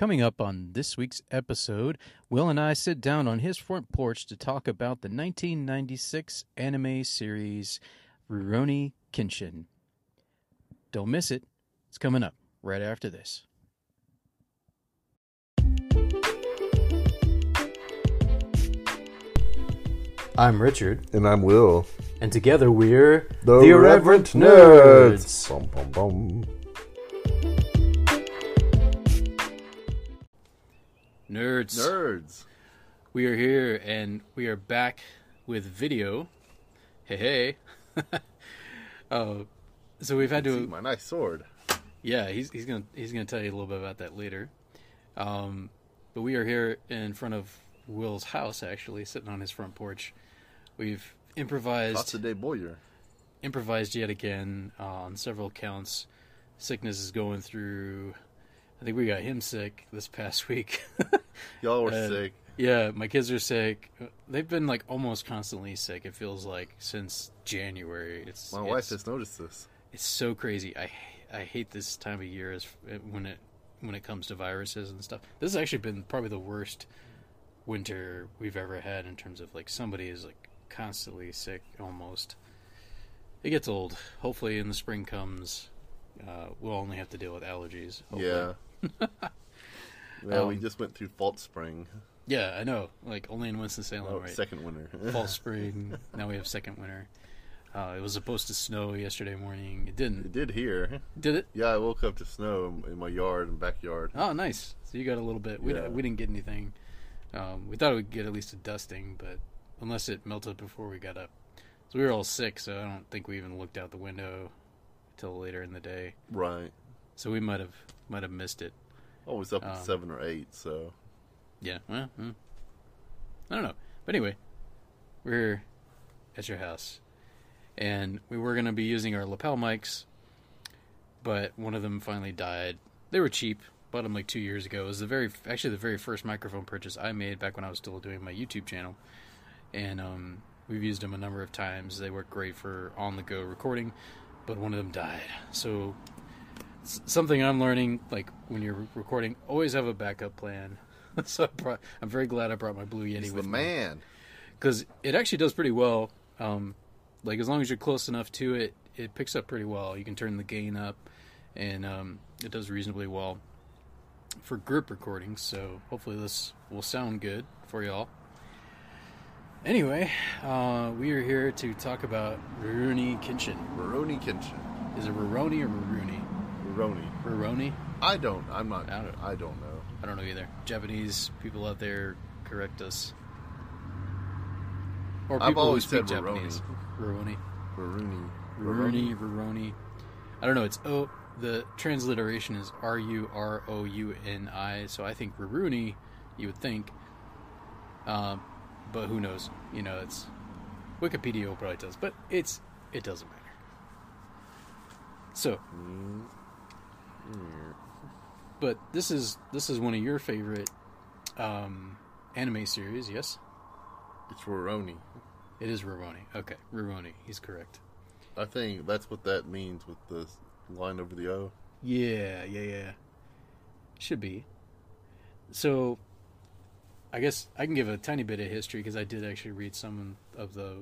Coming up on this week's episode, Will and I sit down on his front porch to talk about the 1996 anime series Rurouni Kenshin. Don't miss it. It's coming up right after this. I'm Richard, And I'm Will. and together we're The, Irreverent Nerds. Bum, bum, bum. Nerds. Nerds. We are here and we are back with video. Hey, hey. uh, so we've had to, my nice sword. yeah. He's he's gonna he's gonna tell you a little bit about that later. Um, but we are here in front of Will's house, actually, sitting on his front porch. We've improvised Casa de Boyer. improvised yet again uh, on several counts. Sickness is going through. I think we got him sick this past week. Y'all were Uh, sick. Yeah, my kids are sick. They've been like almost constantly sick. It feels like since January. It's My it's, wife has noticed this. It's so crazy. I I hate this time of year as when it when it comes to viruses and stuff. This has actually been probably the worst winter we've ever had in terms of like somebody is like constantly sick almost. It gets old. Hopefully, in the spring comes, uh, we'll only have to deal with allergies. hopefully. Yeah. yeah, we Um, just went through Fault Spring. Yeah, I know. Like only in Winston Salem, Oh, right? Second winter. fall spring. now we have second winter. Uh, it was supposed to snow yesterday morning. It didn't. it did here. Did it? Yeah, I woke up to snow in- my yard and backyard. Oh, nice. So you got a little bit. We, Yeah. we didn't get anything. Um, we thought we'd get at least a dusting, but unless it melted before we got up. So we were all sick, so I don't think we even looked out the window till later in the day. Right. So we might have might have missed it. I was up Um, at seven or eight, so Yeah. Well, hmm. I don't know. But anyway, we're at your house, and we were gonna be using our lapel mics, but one of them finally died. They were cheap. Bought them like two years ago. It was the very actually the very first microphone purchase I made back when I was still doing my YouTube channel, and um, we've used them a number of times. They work great for on the go recording, but one of them died. So something I'm learning, like when you're recording, always have a backup plan. so I brought, I'm very glad I brought my Blue Yeti he's with the me man. because it actually does pretty well. Um, like as long as you're close enough to it, it picks up pretty well. You can turn the gain up, and um, it does reasonably well for group recordings. So hopefully this will sound good for y'all. Anyway, uh, we are here to talk about Rurouni Kenshin. Roroni Kenshin. Is it Ruroni or Ruruni? Roroni. Ruroni? I don't. I'm not. I don't- I don't know. I don't know either. Japanese people out there correct us. Or I've people who always speak said Japanese. Ruroni. Roroni. Ruroni, Ruroni. I don't know. It's oh, the transliteration is R U R O U N I. So I think Ruruni, you would think. Um, but who knows? You know, it's Wikipedia probably us, but it's it doesn't matter. So. Mm. But this is this is one of your favorite um, anime series, yes? It's Roroni. It is Ruroni. Okay, Ruroni. He's correct. I think that's what that means with the line over the O. Yeah, yeah, yeah. Should be. So, I guess I can give a tiny bit of history because I did actually read some of the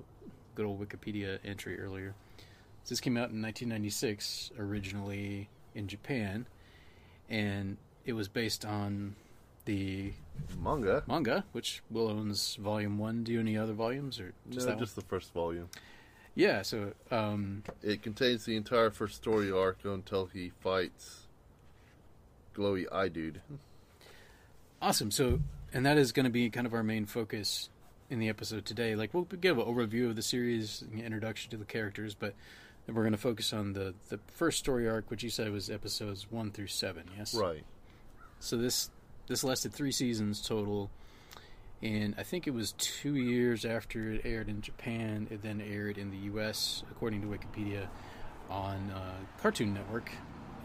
good old Wikipedia entry earlier. This came out in 1996, originally in Japan, and it was based on the Manga. manga, which Will owns Volume One. Do you any other volumes or just no, that just the first volume. Yeah. So, um, It contains the entire first story arc until he fights Glowy Eye Dude. Awesome. So, and that is going to be kind of our main focus in the episode today. Like, we'll give an overview of the series, introduction to the characters, but then we're going to focus on the the first story arc, which you said was episodes one through seven. Yes. Right. So this this lasted three seasons total, and I think it was two years after it aired in Japan. It then aired in the U.S. according to Wikipedia on uh, Cartoon Network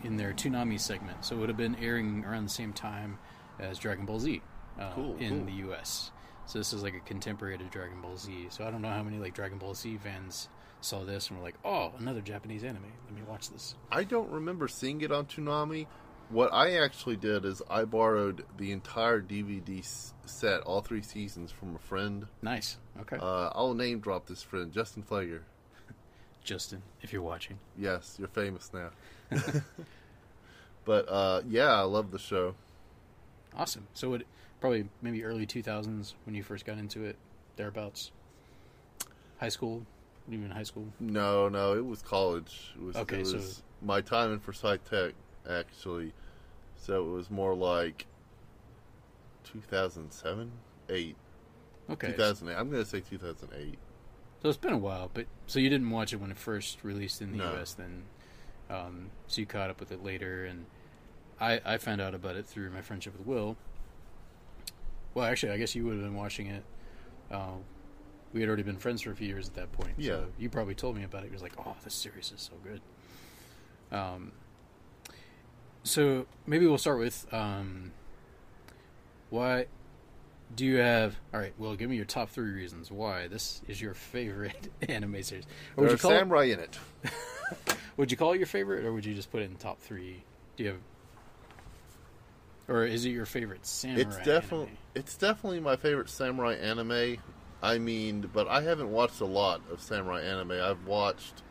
in their Toonami segment. So it would have been airing around the same time as Dragon Ball Z uh, Cool, in cool. the U.S. So this is like a contemporary to Dragon Ball Z. So I don't know how many like Dragon Ball Z fans saw this and were like, "Oh, another Japanese anime. Let me watch this." I don't remember seeing it on Toonami. What I actually did is I borrowed the entire DVD set, all three seasons, from a friend. Nice. Okay. Uh, I'll name drop this friend, Justin Flager. Justin, if you're watching. Yes, you're famous now. but uh, yeah, I love the show. Awesome. So it probably maybe early 2000s when you first got into it, thereabouts. High school, even high school. No, no, it was college. It was, Okay, it so- was my time in Forsyth Tech, actually. So it was more like 2007, 8, Okay. 2008. I'm going to say 2008. So it's been a while, but so you didn't watch it when it first released in the No. U.S. Then, um, so you caught up with it later, and I I found out about it through my friendship with Will. Well, actually, I guess you would have been watching it. Uh, we had already been friends for a few years at that point. Yeah. So you probably told me about it. You was like, "Oh, this series is so good." Um. So maybe we'll start with um. Why do you have? All right. Well, give me your top three reasons why this is your favorite anime series. Or would you There's call it, samurai in it. would you call it your favorite, or would you just put it in top three? Do you have, or is it your favorite samurai? It's definitely anime? it's definitely my favorite samurai anime. I mean, but I haven't watched a lot of samurai anime. I've watched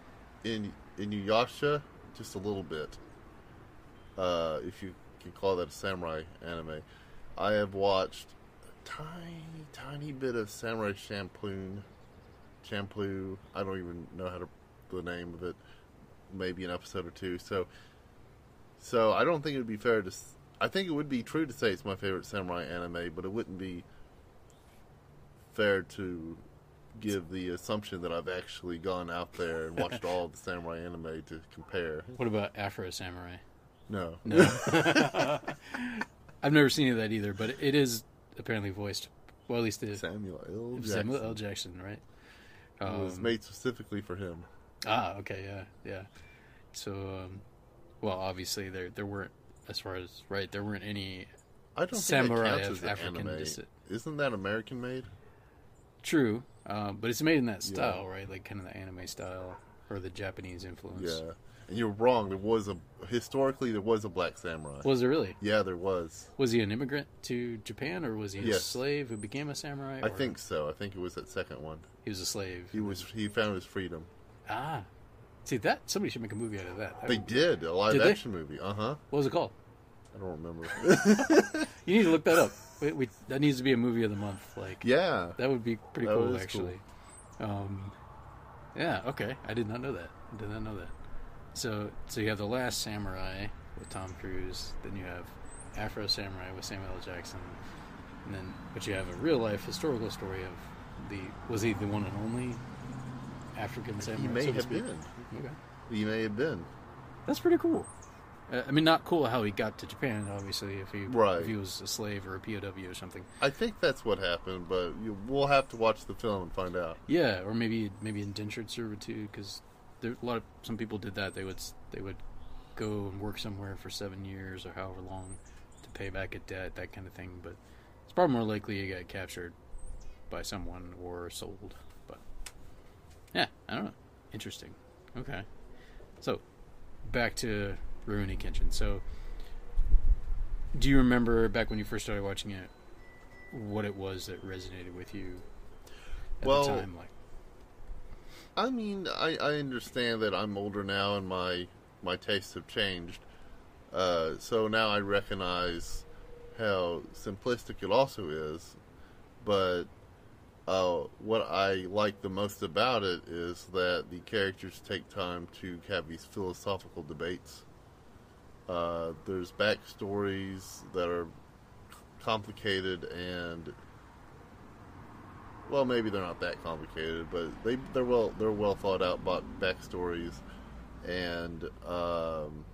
in Inuyasha just a little bit. Uh, if you can call that a samurai anime. I have watched a tiny, tiny bit of Samurai Champloo. Champloo. I don't even know how to the name of it. Maybe an episode or two. So, so I don't think it would be fair to. I think it would be true to say it's my favorite samurai anime, but it wouldn't be fair to give the assumption that I've actually gone out there and watched all the samurai anime to compare. What about Afro Samurai? No, No, I've never seen any of that either, but it is apparently voiced. Well, at least it is Samuel L. Jackson. Samuel L. Jackson, right? It was Um, made specifically for him. Ah, okay, yeah, yeah. So, um, well, obviously there there weren't, as far as right, there weren't any I don't Samurai think that counts of as African anime. descent. Isn't that American made? True, um, but it's made in that Yeah. style, right? Like kind of the anime style or the Japanese influence. Yeah, and you're wrong. There was a historically there was a black samurai. Was there really? yeah, there was. Was he an immigrant to Japan, or was he a slave who became a samurai? I or think so. I think it was that second one. he was a slave. He was he found his freedom. Ah, see that somebody should make a movie out of that. That They would- did a live Did they? action movie. Uh huh. What was it called? I don't remember. You need to look that up. We, we, that needs to be a movie of the month. Like yeah, that would be pretty That cool, actually. Um, yeah. Okay. I did not know that. I did not know that. So, so you have the Last Samurai with Tom Cruise. Then you have Afro Samurai with Samuel L. Jackson. And then, but you have a real life historical story of the was he the one and only African samurai? he may so have been. Okay. He may have been. That's pretty cool. Uh, I mean, not cool how he got to Japan. Obviously, if he Right. if he was a slave or a POW or something. I think that's what happened, but you, we'll have to watch the film and find out. Yeah, or maybe maybe indentured servitude because there a lot of some people did that. They would they would go and work somewhere for seven years or however long to pay back a debt, that kind of thing. But it's probably more likely you get captured by someone or sold. But yeah, I don't know. Interesting. Okay, so back to Rurouni Kenshin. So, do you remember back when you first started watching it, what it was that resonated with you at Well, the time? Like, I mean, I, I understand that I'm older now and my my tastes have changed. Uh, so now I recognize how simplistic it also is. But uh, what I like the most about it is that the characters take time to have these philosophical debates. Uh, there's backstories that are complicated and well, maybe they're not that complicated, but they they're well they're well thought out backstories, and um,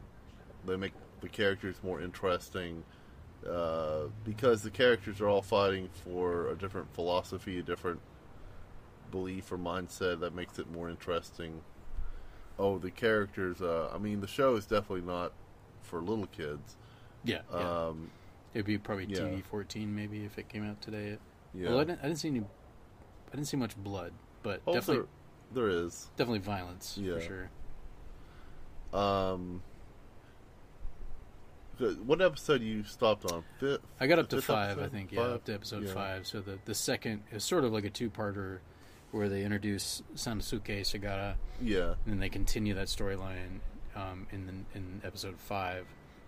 they make the characters more interesting uh, because the characters are all fighting for a different philosophy, a different belief or mindset that makes it more interesting. Oh, the characters! Uh, I mean, the show is definitely not for little kids. yeah, yeah. Um, It'd be probably yeah. TV fourteen maybe if it came out today. yeah. Well, I didn't, I didn't see any. I didn't see much blood, but Oh, definitely there, there is. definitely violence Yeah. for sure. Um, What episode you stopped on? Fifth, I got up to five, I think. Yeah, Five? up to episode Yeah. five. So the the second is sort of like a two parter where they introduce Sanosuke Sagara, Yeah. and then they continue that storyline um, in the, in episode five.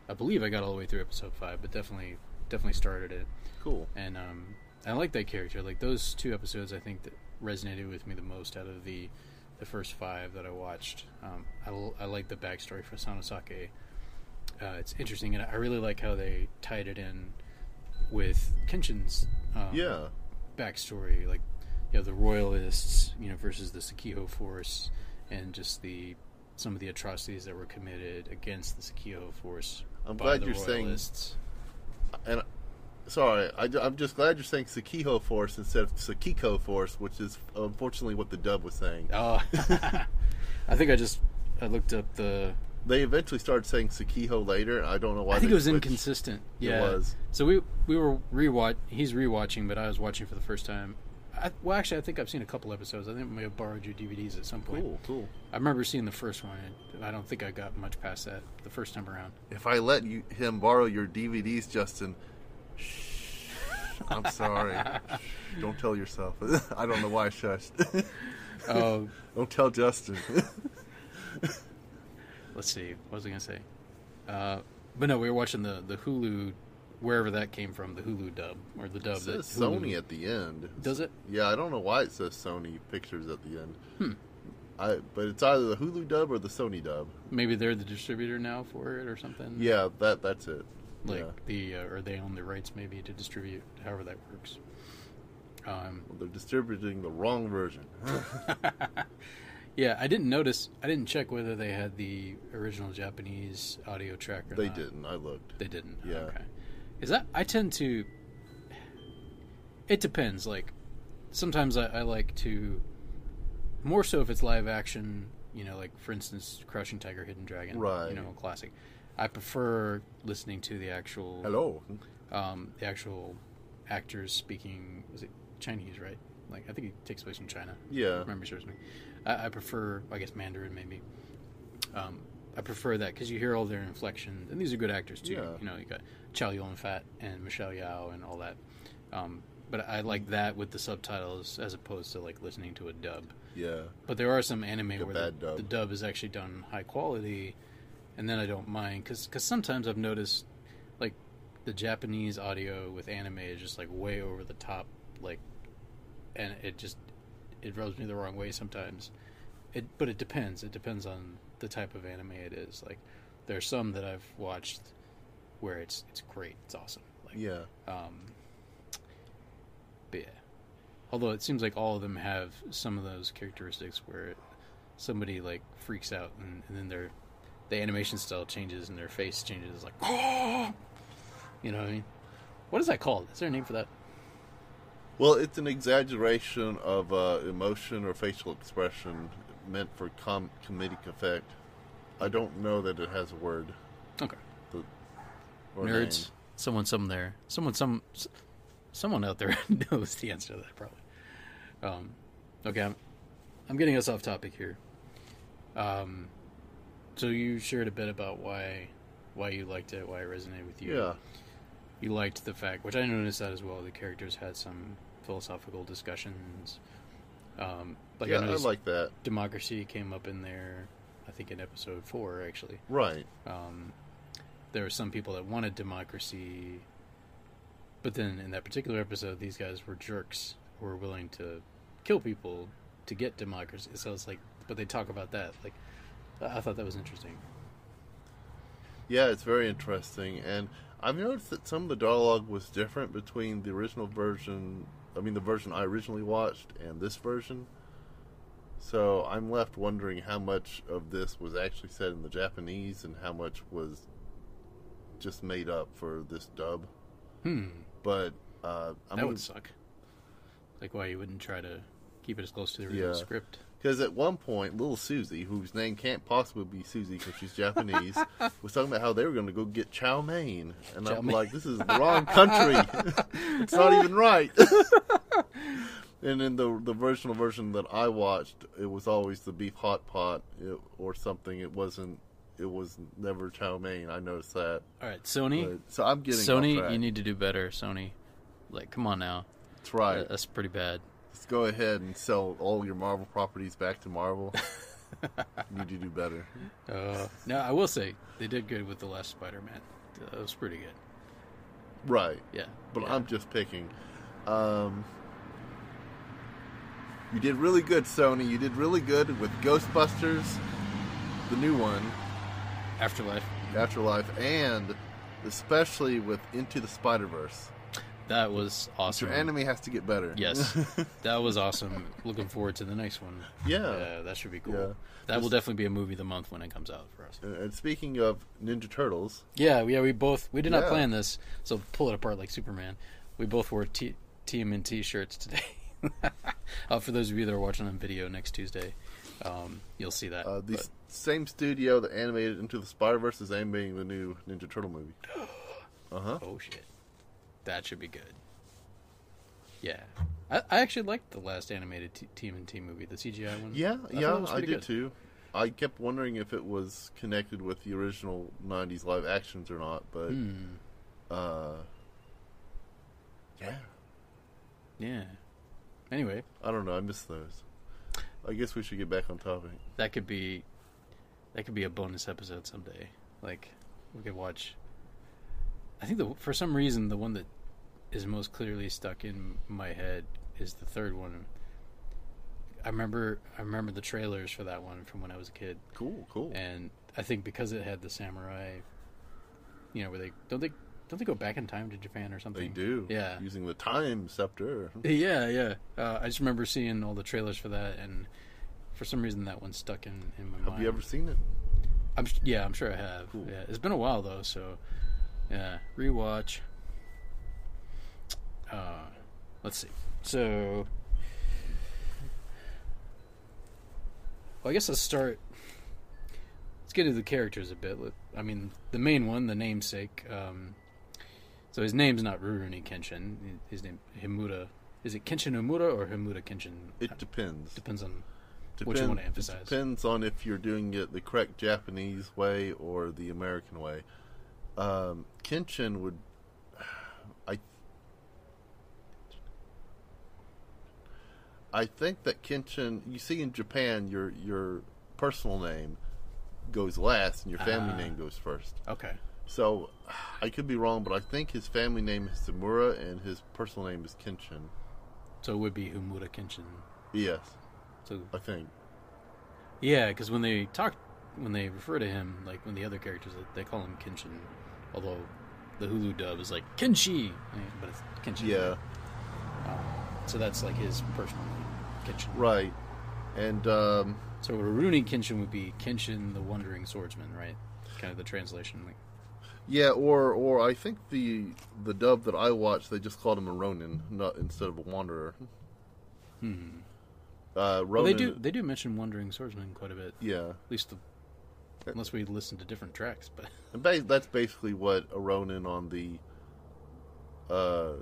I believe I got all the way through episode five, but definitely definitely started it. Cool. and um, I like that character. Like those two episodes, I think that resonated with me the most out of the the first five that I watched. Um, I, l- I like the backstory for Sanosuke. Uh, it's interesting, and I really like how they tied it in with Kenshin's um, Yeah. backstory. Like you know the royalists, you know, versus the Sakiho force, and just the some of the atrocities that were committed against the Sakiho force. I'm glad you're saying- And sorry, I, am just glad you're saying Sakiho Force instead of Sakiko Force, which is unfortunately what the dub was saying. Oh, I think I just I looked up the. They eventually started saying Sakiho later. I don't know why. I think it was switched. inconsistent. It was. So we we were rewatch. He's rewatching, but I was watching for the first time. I, well, actually, I think I've seen a couple episodes. I think I may have borrowed your DVDs at some point. Cool, cool. I remember seeing the first one. And I don't think I got much past that the first time around. If I let you him borrow your DVDs, Justin, shh, I'm sorry. Shh, don't tell yourself. I don't know why I shushed. Oh, don't tell Justin. let's see. What was I gonna say? Uh, but no, we were watching the the Hulu, wherever that came from, the Hulu dub or the dub it that says Sony at the end. Does it? Yeah, I don't know why it says Sony Pictures at the end. Hmm. I, but it's either the Hulu dub or the Sony dub. Maybe they're the distributor now for it or something. Yeah, that that's it. like yeah. the uh, or they own the rights maybe to distribute however that works um, Well, they're distributing the wrong version. yeah i didn't notice i didn't check whether they had the original japanese audio track or they not. didn't. I looked. they didn't Yeah. okay is that i tend to it depends like sometimes I, I like to more so if it's live action you know like for instance Crouching tiger hidden dragon Right. you know a classic i prefer listening to the actual Hello. um, the actual actors speaking was it Chinese, right? Like I think it takes place in China. Yeah. Memory serves me. I, I prefer, I guess, Mandarin maybe. Um, I prefer that because you hear all their inflections, and these are good actors too. Yeah. You know, you got Chow Yun Fat and Michelle Yeoh and all that. Um, but I like that with the subtitles as opposed to like listening to a dub. Yeah. But there are some anime where the, dub. the dub is actually done high quality, and then I don't mind because sometimes I've noticed like the Japanese audio with anime is just like way over the top, like, and it just it rubs me the wrong way sometimes. It but it depends. It depends on the type of anime it is. Like there are some that I've watched where it's it's great, it's awesome. Like Yeah. um, but yeah. Although it seems like all of them have some of those characteristics where it, somebody like freaks out and, and then their the animation style changes and their face changes like you know what I mean? What is that called? Is there a name for that? Well, it's an exaggeration of uh, emotion or facial expression meant for com- comedic effect. I don't know that it has a word. Okay. The, Nerds. name. Someone some there. Someone some someone out there knows the answer to that probably. Um, okay, I'm, I'm getting us off topic here. Um, so you shared a bit about why why you liked it, why it resonated with you. Yeah. You liked the fact, which I noticed that as well. The characters had some philosophical discussions. Um, like yeah, I I like that. democracy came up in there. I think in episode four, actually. Right. Um, there were some people that wanted democracy, but then in that particular episode, these guys were jerks who were willing to kill people to get democracy. So it's like, but they talk about that. Like, I I thought that was interesting. Yeah, it's very interesting, and I've noticed that some of the dialogue was different between the original version. I mean, the version I originally watched and this version. So I'm left wondering how much of this was actually said in the Japanese and how much was just made up for this dub. Hmm, But uh, I that mean, would suck. Like, why you wouldn't try to keep it as close to the original Yeah. script? Because at one point, little Susie, whose name can't possibly be Susie because she's Japanese, was talking about how they were going to go get chow mein, and Chow I'm mein. like, this is the wrong country. it's not even right. And in the the original version that I watched, it was always the beef hot pot it, or something. It wasn't. it was never Chow Mein. I noticed that. All right, Sony. But, so I'm getting Sony, you need to do better. Sony, like, come on now. That's right. That's pretty bad. Let's go ahead and sell all your Marvel properties back to Marvel. you need to do better. Uh, no, I will say they did good with the last Spider-Man. That was pretty good. Right. Yeah, But yeah. I'm just picking. Um, you did really good, Sony. You did really good with Ghostbusters, the new one, Afterlife. Afterlife, and especially with Into the Spider Verse. That was awesome. Your anime has to get better. Yes, that was awesome. Looking forward to the next one. Yeah. Yeah, that should be cool. Yeah. That will definitely be a movie of the month when it comes out for us. Uh, and speaking of Ninja Turtles, Yeah, yeah, we both we did not Yeah. plan this, so pull it apart like Superman. We both wore T- TMNT shirts today. uh, for those of you that are watching on video next Tuesday, um, you'll see that. uh, the But- same studio that animated Into the Spider Verse is animating the new Ninja Turtle movie. Uh huh. oh shit, that should be good. Yeah, I, I actually liked the last animated T- Team movie, the CGI one. Yeah, I yeah, I did good. too. I kept wondering if it was connected with the original '90s live actions or not, but Hmm. uh, yeah, Yeah. Anyway, I don't know. I miss those. I guess we should get back on topic. that could be that could be a bonus episode someday. Like we could watch. I think the for some reason the one that is most clearly stuck in my head is the third one. I remember I remember the trailers for that one from when I was a kid, Cool, cool. and I think because it had the samurai, you know, where they don't they don't they go back in time to Japan or something? they do. Yeah. using the time scepter. Yeah, yeah. Uh, I just remember seeing all the trailers for that, and for some reason that one stuck in, in my mind. Have you ever seen it? I'm yeah, I'm sure I have. Cool. Yeah, it's been a while though, so yeah, rewatch. Uh, let's see. So, well, I guess let's start. Let's get into the characters a bit. I mean, the main one, the namesake. Um, so his name's not Rurouni Kenshin. His name Himura. Is it Kenshin Himura or Himura Kenshin? It depends. depends on Depend- what you want to emphasize. It depends on if you're doing it the correct Japanese way or the American way. Um, Kenshin would, I, I think that Kenshin. You see in Japan, your your personal name goes last and your family Ah. name goes first. Okay. So I could be wrong, but I think his family name is Samura and his personal name is Kenshin. So it would be Himura Kenshin. Yes, So I think. Yeah, because when they talk, when they refer to him, like when the other characters, they call him Kenshin, although the Hulu dub is like Kenshi, but it's Kenshin. Yeah. Um, so that's like his personal name, Kenshin. Right. And um, So Rurouni Kenshin would be Kenshin the Wandering Swordsman, right? Kind of the translation. Like, yeah, or or I think the the dub that I watched, they just called him a Ronin, not instead of a Wanderer. hmm. Uh, Ronin. Well, they do they do mention Wandering Swordsman quite a bit. Yeah, At least the, unless we listen to different tracks, but ba- that's basically what a Ronin on the uh,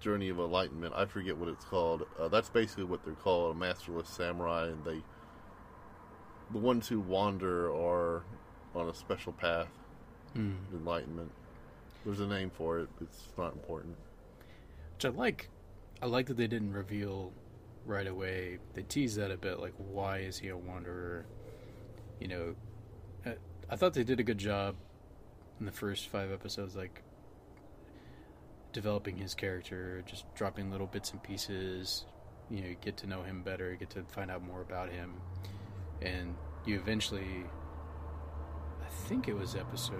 Journey of Enlightenment. I forget what it's called. Uh, that's basically what they're called, a masterless samurai, and they the ones who wander are on a special path, of enlightenment. There's a name for it. It's not important. which I like. I like that they didn't reveal right away. They teased that a bit, like why is he a wanderer? You know, I, I thought they did a good job in the first five episodes, like developing his character, just dropping little bits and pieces. You know, you get to know him better, you get to find out more about him, and you eventually. I think it was episode.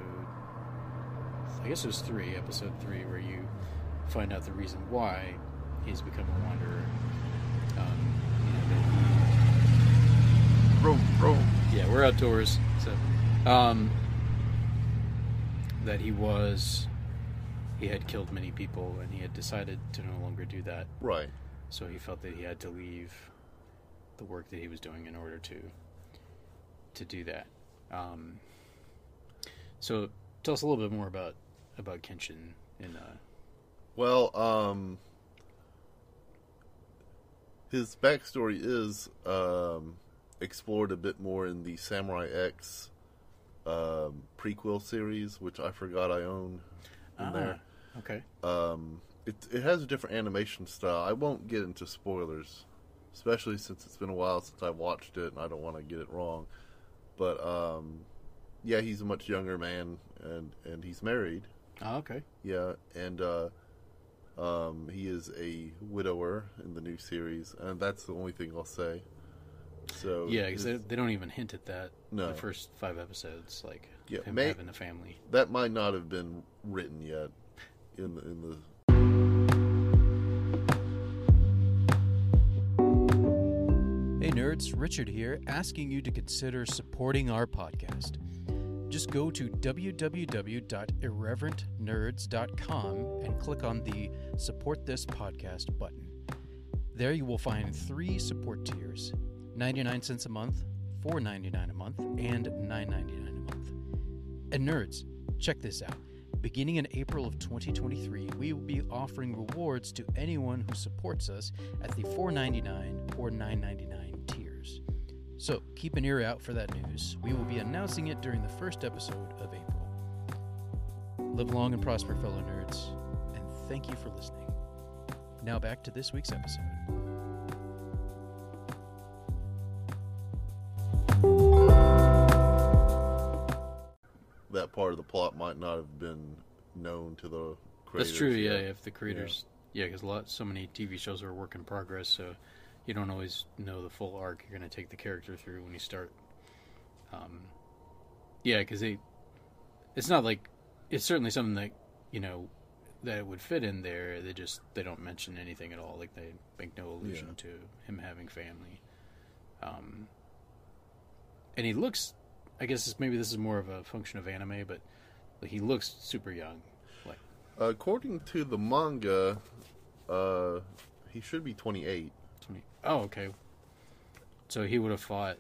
I guess it was three, episode three, where you find out the reason why he's become a wanderer. Um, you know, Bro, bro. that- yeah, we're outdoors, so um, that he was he had killed many people, and he had decided to no longer do that. Right. So he felt that he had to leave the work that he was doing in order to to do that. Um, so tell us a little bit more about about Kenshin in uh, Well, um, his backstory is um, explored a bit more in the Samurai X um, prequel series, which I forgot I own in Ah, there. okay. Um, it it has a different animation style. I won't get into spoilers, especially since it's been a while since I watched it, and I don't want to get it wrong. But um, yeah, he's a much younger man, and and he's married. Oh, okay. Yeah, and uh, um, he is a widower in the new series, and that's the only thing I'll say. So Yeah, because they, they don't even hint at that. No. The first five episodes, like Yeah, him may- having a family. that might not have been written yet in the, in the Hey nerds, Richard here, asking you to consider supporting our podcast. Just go to www.irreverentnerds.com and click on the Support This Podcast button. There you will find three support tiers 99 cents a month, $4.99 a month, and $9.99 a month. And nerds, check this out. Beginning in April of 2023, we will be offering rewards to anyone who supports us at the $4.99 or $9.99 tiers. So keep an ear out for that news. We will be announcing it during the first episode of April. Live long and prosper, fellow nerds, and thank you for listening. Now back to this week's episode. that part of the plot might not have been known to the creators. That's true. Yeah, yet. if the creators, yeah, because a lot, so many TV shows are a work in progress, so you don't always know the full arc you're going to take the character through when you start. Um, yeah, because they, it's not like it's certainly something that you know that it would fit in there. They just they don't mention anything at all. Like they make no allusion Yeah. to him having family. Um, and he looks. I guess it's, maybe this is more of a function of anime, but like, he looks super young. Like According to the manga, uh, he should be 28. 20. Oh, okay. So he would have fought.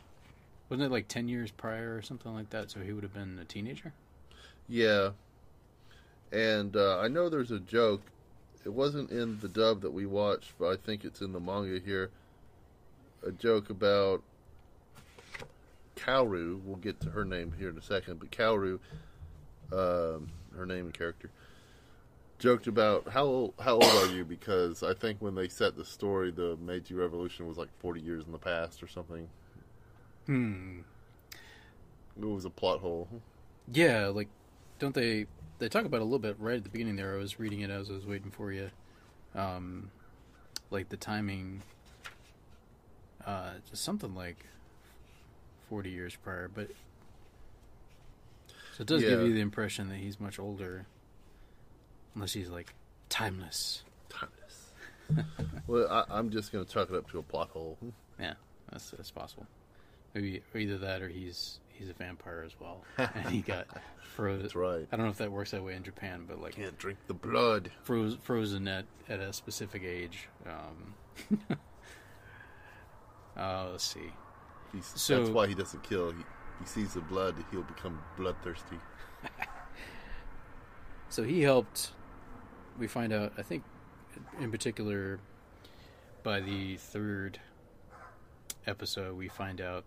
Wasn't it like 10 years prior or something like that? So he would have been a teenager? Yeah. And uh, I know there's a joke. It wasn't in the dub that we watched, but I think it's in the manga here. A joke about Kaoru. We'll get to her name here in a second, but Kaoru, um, her name and character, joked about how old, how old are you? Because I think when they set the story, the Meiji Revolution was like 40 years in the past or something. Hmm. It was a plot hole. Yeah, like, don't they. They talk about a little bit right at the beginning there. I was reading it as I was waiting for you. Um, like the timing. Uh, just something like 40 years prior, but. So it does give you the impression that he's much older. Unless he's like timeless. Timeless. well, I, I'm just going to chalk it up to a plot hole. Yeah, that's that's possible. Maybe either that or he's he's a vampire as well, and he got frozen. That's right. I don't know if that works that way in Japan, but like Can't drink the blood. froze, frozen at at a specific age. Um, uh, let's see. He's, So- that's why he doesn't kill. He, he sees the blood, he'll become bloodthirsty. So he helped. We find out, I think, in particular, by the third episode, we find out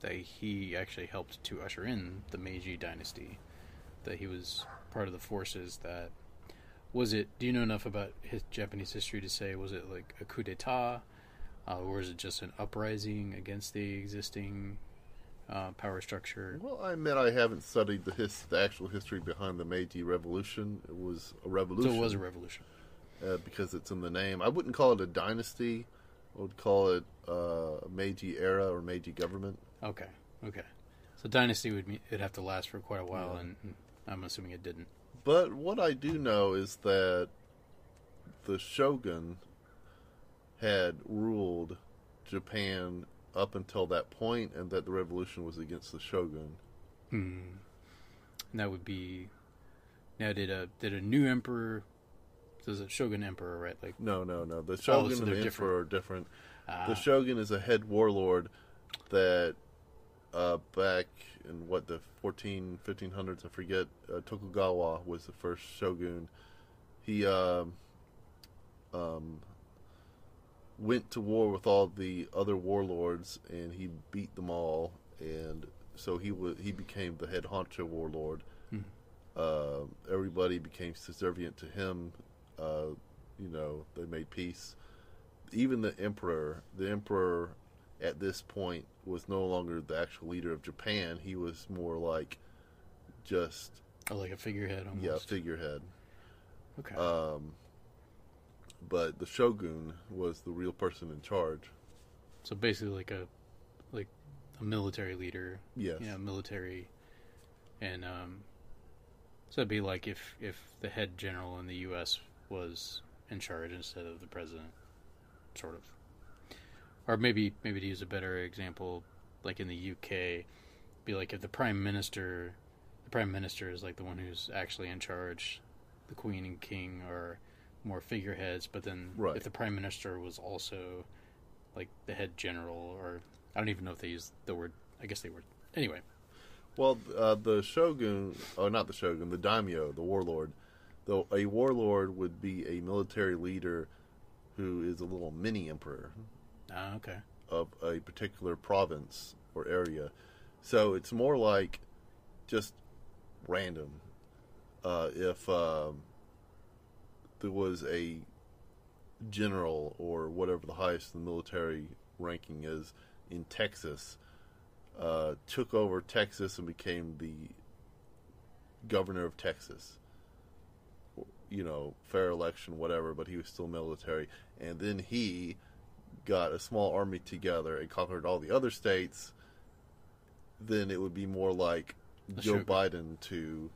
that he actually helped to usher in the Meiji dynasty. That he was part of the forces that. Was it? Do you know enough about his Japanese history to say was it like a coup d'état, uh, or was it just an uprising against the existing uh, power structure? Well, I admit I haven't studied the his, the actual history behind the Meiji Revolution. It was a So revolution. it was a revolution. uh, because it's in the name. I wouldn't call it a dynasty. I would call it uh, a Meiji era or Meiji government. Okay, okay. So dynasty would mean it'd have to last for quite a while, and and I'm assuming it didn't. But what I do know is that the shogun had ruled Japan up until that point, and that the revolution was against the shogun. Hmm. And that would be now. Did a did a new emperor? There's a shogun emperor, right? Like No, no, no. The shogun Oh, so and the they're emperor are different. ah, The shogun is a head warlord that uh, back in what the 14 1500s I forget uh, Tokugawa was the first shogun he um, um, went to war with all the other warlords, and he beat them all, and so he was he became the head honcho warlord. Hmm. Uh, everybody became subservient to him. Uh, you know, they made peace. Even the emperor, the emperor, at this point was no longer the actual leader of Japan. He was more like just Oh, like a figurehead almost. yeah figurehead. Okay. Um, but the shogun was the real person in charge. so basically, like a like a military leader. Yes. Yeah, military, and um, so it'd be like if if the head general in the U.S. was in charge instead of the president, sort of. Or maybe maybe to use a better example, like in the UK, be like if the prime minister, the prime minister is like the one who's actually in charge, the queen and king are more figureheads, but then Right. if the prime minister was also like the head general, or I don't even know if they use the word. I guess they were. Anyway, Well, uh, the shogun, oh, not the shogun, the daimyo, the warlord. Though a warlord would be a military leader who is a little mini emperor ah, okay, of a particular province or area. So it's more like just random. Uh, if um, there was a general or whatever the highest in the military ranking is in Texas, uh, took over Texas and became the governor of Texas. You know, fair election, whatever, but he was still military. And then he got a small army together and conquered all the other states, then it would be more like Joe. Biden to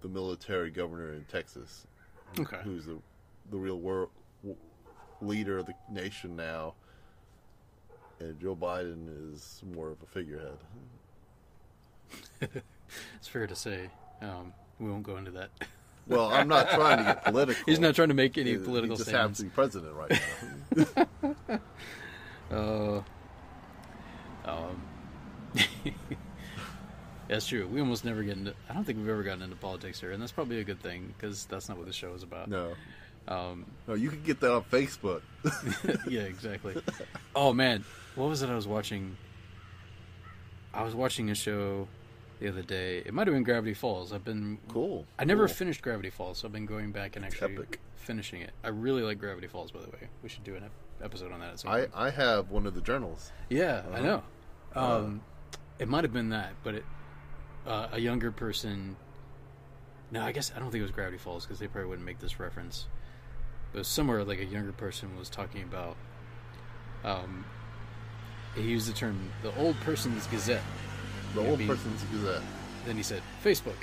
the military governor in Texas, okay. who's the the real world leader of the nation now, and Joe Biden is more of a figurehead. It's fair to say. Um, we won't go into that. Well, I'm not trying to get political. He's not trying to make any He- political He just happens to be president right now. Uh, um, that's true. We almost never get into. I don't think we've ever gotten into politics here, and that's probably a good thing because that's not what the show is about. no, Um, no, you can get that on Facebook. yeah, exactly. Oh man, what was it I was watching? I was watching a show the other day. It might have been Gravity Falls. I've been cool. I never cool. finished Gravity Falls, so I've been going back and actually epic. finishing it. I really like Gravity Falls, by the way. We should do an episode on that. At some I point. I have one of the journals. Yeah, I Uh-huh. know. Uh, Um, it might have been that, but it, uh, a younger person. No, I guess I don't think it was Gravity Falls because they probably wouldn't make this reference. But somewhere like a younger person was talking about. Um, he used the term "the old person's gazette." The old person's gazette. Then he said Facebook.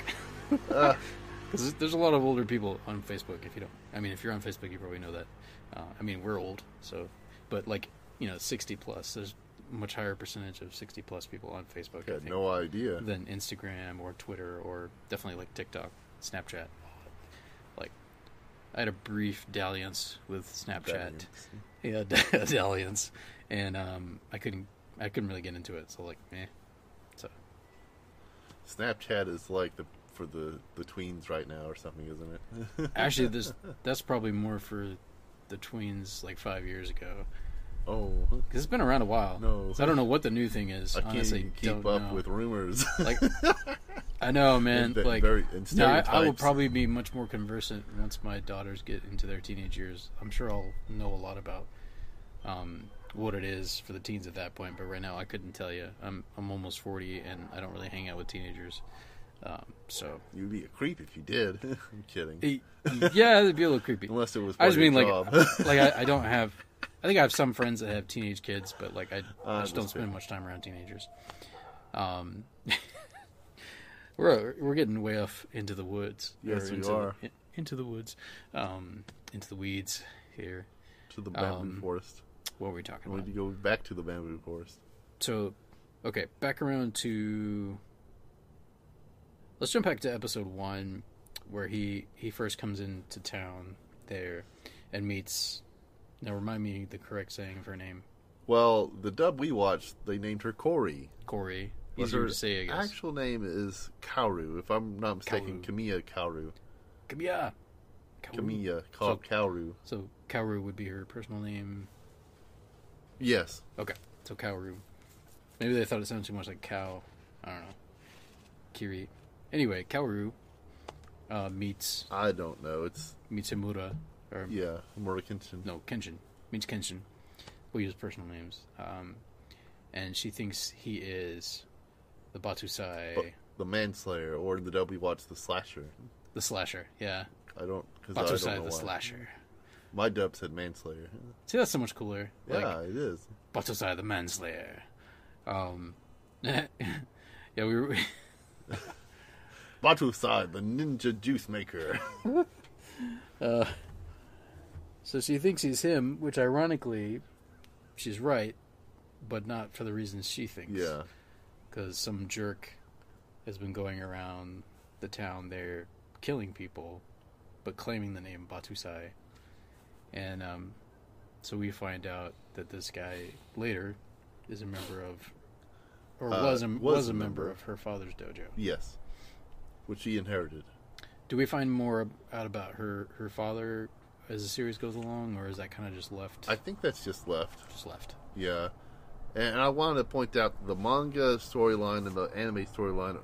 Because there's a lot of older people on Facebook. If you don't, I mean, if you're on Facebook, you probably know that. Uh, I mean, we're old, so, but like, you know, 60 plus. There's much higher percentage of 60 plus people on Facebook. I had think, no idea. than Instagram or Twitter or definitely like TikTok, Snapchat. Like, I had a brief dalliance with Snapchat. Yeah, dalliance, and um, I couldn't, I couldn't really get into it. So like, eh. So Snapchat is like the for the the tweens right now or something, isn't it? actually, this that's probably more for the tweens like five years ago. Oh, Because it's been around a while. No. So I don't know what the new thing is. I can't Honestly, keep don't up know. with rumors. Like, I know, man. And like, very- no, I, I will probably be much more conversant once my daughters get into their teenage years. I'm sure I'll know a lot about um, what it is for the teens at that point. But right now, I couldn't tell you. I'm I'm almost 40, and I don't really hang out with teenagers. Um, so, You'd be a creep if you did. I'm kidding. yeah, it'd be a little creepy. Unless it was. I just mean your like like I, I don't have. I think I have some friends that have teenage kids, but like I, I I just don't spend much time around teenagers. Um, we're we're getting way off into the woods. Yes, we into are. The, into the woods, um, into the weeds here. to the bamboo um, forest. What were we talking We about? need to go back to the bamboo forest. So, okay, back around to. Let's jump back to episode one, where he he first comes into town there, and meets. Now, remind me the correct saying of her name, Well, the dub we watched, they named her Corey. Corey. But Easier her to say, I guess. Actual name is Kaoru, if I'm not mistaken. Kamiya Kaoru. Kamiya. Kaoru. Kamiya, called Kaoru. So Kaoru would be her personal name. Yes. Okay, so Kaoru. Maybe they thought it sounded too much like cow. I don't know. Kiri. Anyway, Kaoru uh, meets I don't know. It's meets Himura, or yeah, Murakinson. no Kenshin means Kenshin. We'll use personal names. Um, and she thinks he is the Battosai, But the manslayer, or in the dub we watch the slasher. the slasher. Yeah, I don't because I don't Battosai know the why. slasher. My dub said manslayer. See, that's so much cooler. Like, yeah, it is. Battosai the manslayer. Um, yeah, we were. Battosai, the ninja juice maker. Uh, so she thinks he's him, which ironically, she's right, but not for the reasons she thinks. yeah. Because some jerk has been going around the town there killing people, but claiming the name Battosai. And um, so we find out that this guy later is a member of, or Uh, was, a, was was, a member member. of her father's dojo. Yes. Which he inherited. Do we find more out about her her father as the series goes along, or is that kind of just left? I think that's just left. just left. Yeah. And I wanted to point out the manga storyline and the anime storyline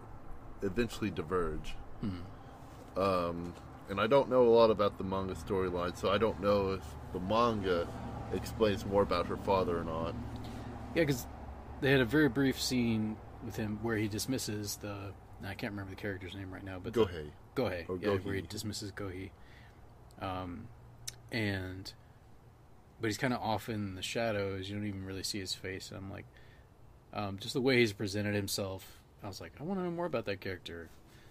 eventually diverge. Hmm. Um, and I don't know a lot about the manga storyline, so I don't know if the manga explains more about her father or not. Yeah, because they had a very brief scene with him where he dismisses the. I can't remember the character's name right now, but the- Gohei. Gohei, Or yeah, where he Gohei. dismisses Gohei. Um, and but he's kind of off in the shadows. You don't even really see his face. And I'm like, um, just the way he's presented himself. I was like, I want to know more about that character.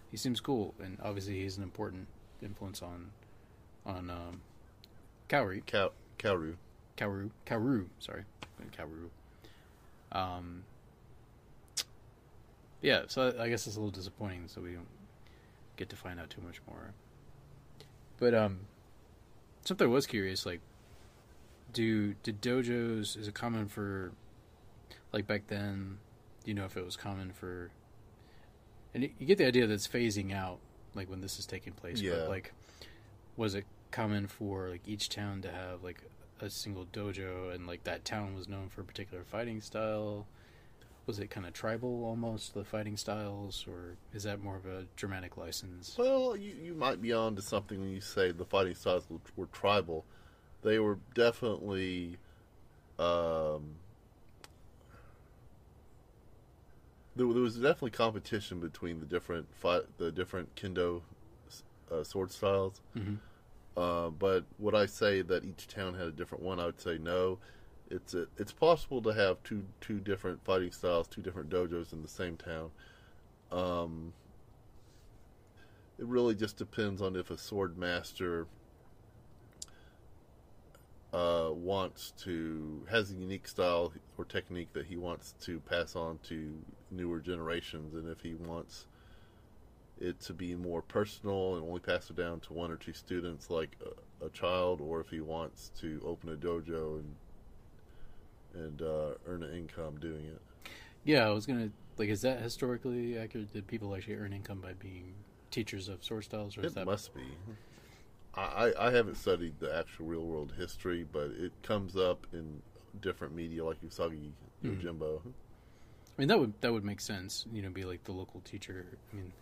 He seems cool, and obviously he's an important influence on on um, Kaori, Ka- Kaoru. Kaoru, Kaoru. Sorry, Kaoru. Um, yeah, so I guess it's a little disappointing. So we don't get to find out too much more. But um, something I was curious, like, do did dojos is it common for, like back then? You know if it was common for? And you- get the idea that it's phasing out, like when this is taking place. Yeah. But like, was it common for like each town to have like a single dojo, and like that town was known for a particular fighting style? Was it kind of tribal almost the fighting styles, or is that more of a dramatic license? Well, you, you might be on to something when you say the fighting styles were, were tribal. They were definitely. Um, there, there was definitely competition between the different fight, the different kendo uh, sword styles. Mhm. Uh, but would I say that each town had a different one? I would say no. It's a, it's possible to have two two different fighting styles, two different dojos in the same town. Um, it really just depends on if a sword master uh, wants to has a unique style or technique that he wants to pass on to newer generations, and if he wants it to be more personal and only pass it down to one or two students, like a, a child, or if he wants to open a dojo and and uh, earn an income doing it. Yeah, I was gonna like. Is that historically accurate? Did people actually earn income by being teachers of sword styles, or is It that must be. I, I haven't studied the actual real world history, but it comes up in different media like Usagi Mhm. Yojimbo. I mean, that would that would make sense. You know, be like the local teacher. I mean,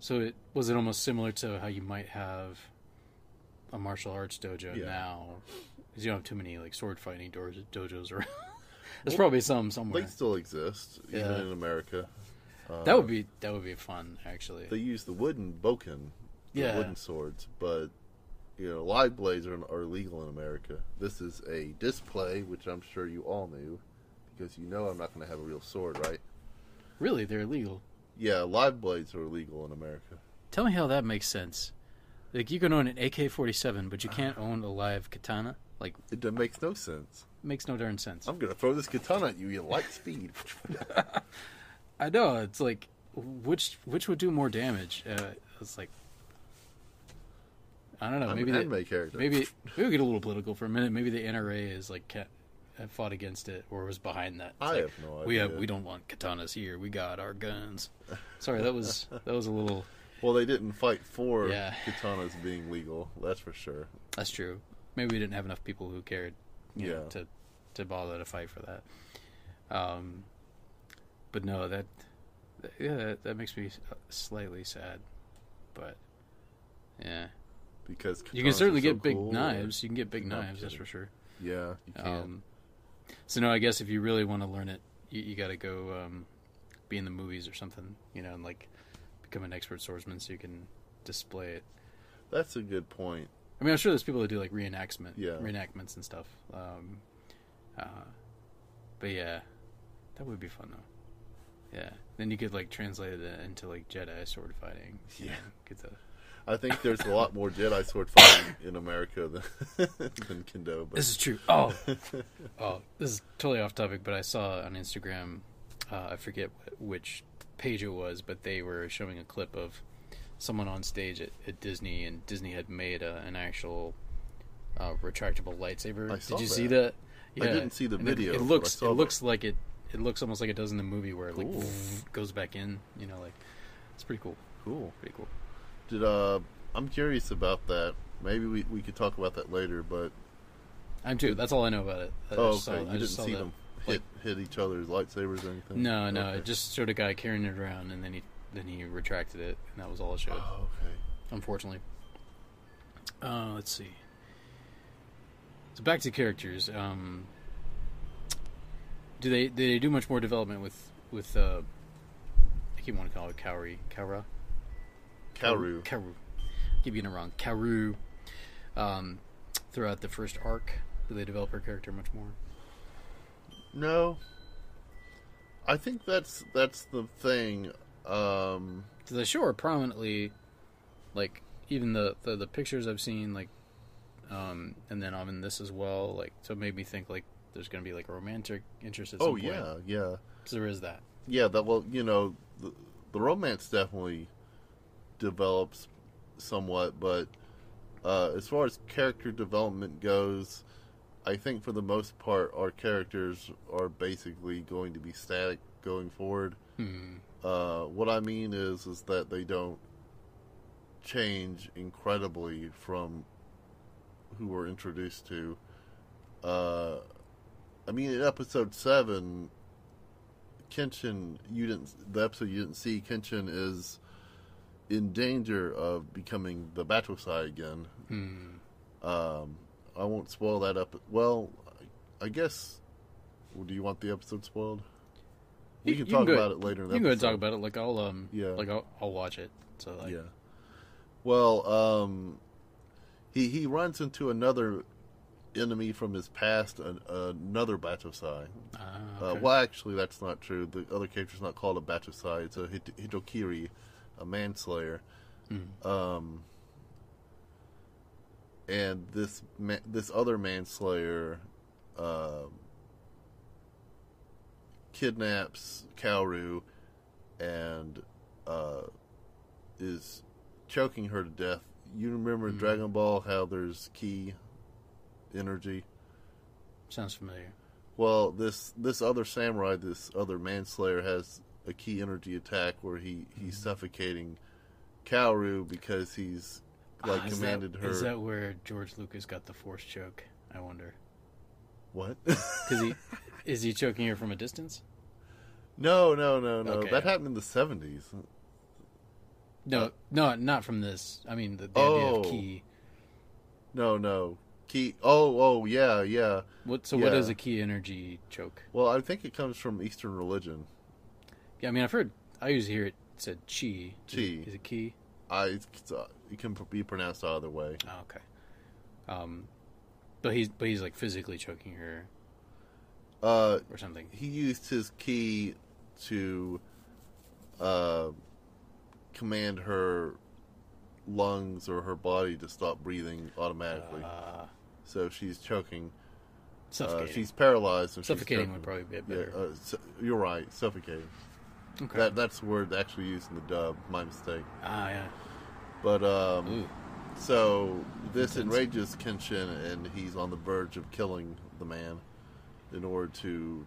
so it was it almost similar to how you might have a martial arts dojo Yeah. now, because you don't have too many like sword fighting doors, dojos around. There's Well, probably some somewhere. They still exist, even in America. Uh, that would be that would be fun, actually. They use the wooden bokken, the Yeah. wooden swords, but you know, live blades are, are legal in America. This is a display, which I'm sure you all knew, because you know I'm not going to have a real sword, right? really, they're illegal. Yeah, live blades are illegal in America. Tell me how that makes sense. Like you can own an AK-47, but you can't own a live katana. Like It makes no sense. makes no darn sense. I'm going to throw this katana at you at light speed. I know it's like which which would do more damage. Uh, it's like I don't know. I'm maybe an the, anime character. maybe maybe we get a little political for a minute. Maybe the NRA is like ca- fought against it or was behind that. It's I like, have no idea. we have we don't want katanas here. We got our guns. Sorry, that was that was a little. Well, they didn't fight for Yeah. katanas being legal. That's for sure. That's true. Maybe we didn't have enough people who cared. You know, Yeah. to to bother to fight for that. Um, but no, that yeah, that, that makes me slightly sad. But yeah, because you can certainly so get big cool, knives. You can get big knives, that's for sure. Yeah, you can. Um, so no, I guess if you really want to learn it, you, you got to go um, be in the movies or something, you know, and like become an expert swordsman so you can display it. That's a good point. I mean, I'm sure there's people that do like reenactment, Yeah. reenactments and stuff. Um, uh, but yeah, that would be fun though. Yeah, then you could like translate it into like Jedi sword fighting. Yeah. get the I think there's a lot more Jedi sword fighting in America than than Kendo. But This is true. Oh, oh, this is totally off topic, but I saw on Instagram, uh, I forget which page it was, but they were showing a clip of someone on stage at, at Disney, and Disney had made a, an actual uh, retractable lightsaber. Did you see that. that? I didn't see the And video, It, but I looks. It looks like it. It looks almost like it does in the movie, where it like goes back in. You know, like it's pretty cool. cool. Pretty cool. Did uh, I'm curious about that. Maybe we, we could talk about that later. But I'm too. That's all I know about it. I oh, just saw- okay, I you didn't see them hit hit each other's lightsabers or anything. No, no, Okay. it just showed a guy carrying it around, and then he then he retracted it, and that was all it showed. Oh, okay. Unfortunately. Uh, let's see. So back to characters. Um, do they do they do much more development with with? Uh, I keep wanting to call it Kauri, Kaura, Karu. Karu. Keep getting it wrong. Karu. Um, throughout the first arc, do they develop her character much more? No. I think that's that's the thing. Um, they show her prominently, like even the, the the pictures I've seen, like, um, and then I'm in this as well. Like, so it made me think like there's gonna be like a romantic interest at some oh point. yeah, yeah, there is that. yeah. That well, you know, the, the romance definitely develops somewhat, but uh, as far as character development goes, I think for the most part, our characters are basically going to be static going forward. Hmm. Uh, what I mean is, is that they don't change incredibly from who we're introduced to. Uh, I mean, in episode seven, Kenshin, you didn't. The episode you didn't see, Kenshin is in danger of becoming the Battosai again. Hmm. Um, I won't spoil that up. Well, I I guess. Well, do you want the episode spoiled? We You- can talk go- about it later. In the You can go and talk about it. Like I'll um Yeah. like I'll, I'll watch it. So like yeah. Well, um, he he runs into another enemy from his past, an, another Battosai. ah, Uh, okay. well, actually, that's not true. The other character's not called a Battosai. It's a Hitokiri, a manslayer. Hmm. Um, and this ma- this other manslayer um, kidnaps Kaoru and uh, is choking her to death. You remember Mhm. Dragon Ball how there's ki energy? Sounds familiar. Well, this this other samurai, this other manslayer, has a ki energy attack where he he's Mm-hmm. suffocating Kaoru because he's like Ah, commanded that, her. Is that where George Lucas got the force choke? I wonder. What? Because he is he choking her from a distance? no, no, no, no. Okay. That happened in the seventies. No, Uh, no, not from this. I mean, the, the idea Oh. of key. No, no. Key. Oh, oh, yeah, yeah. What? So, what Yeah. is a ki energy choke? Well, I think it comes from Eastern religion. Yeah, I mean, I've heard. I usually hear it said chi. Is Chi. it- Is it key? I it's, uh, it can be pronounced either way. Oh, okay. Um, but he's but he's like physically choking her Uh, or something. he used his ki to uh, command her lungs or her body to stop breathing automatically. Uh, so she's choking. Uh, she's paralyzed. And Suffocating choking. would probably be a Yeah, better. uh, su- you're right. Suffocating. okay. That that's the word actually used in the dub. My mistake. ah, yeah. But um, Ooh. So this enrages Kenshin, and he's on the verge of killing the man in order to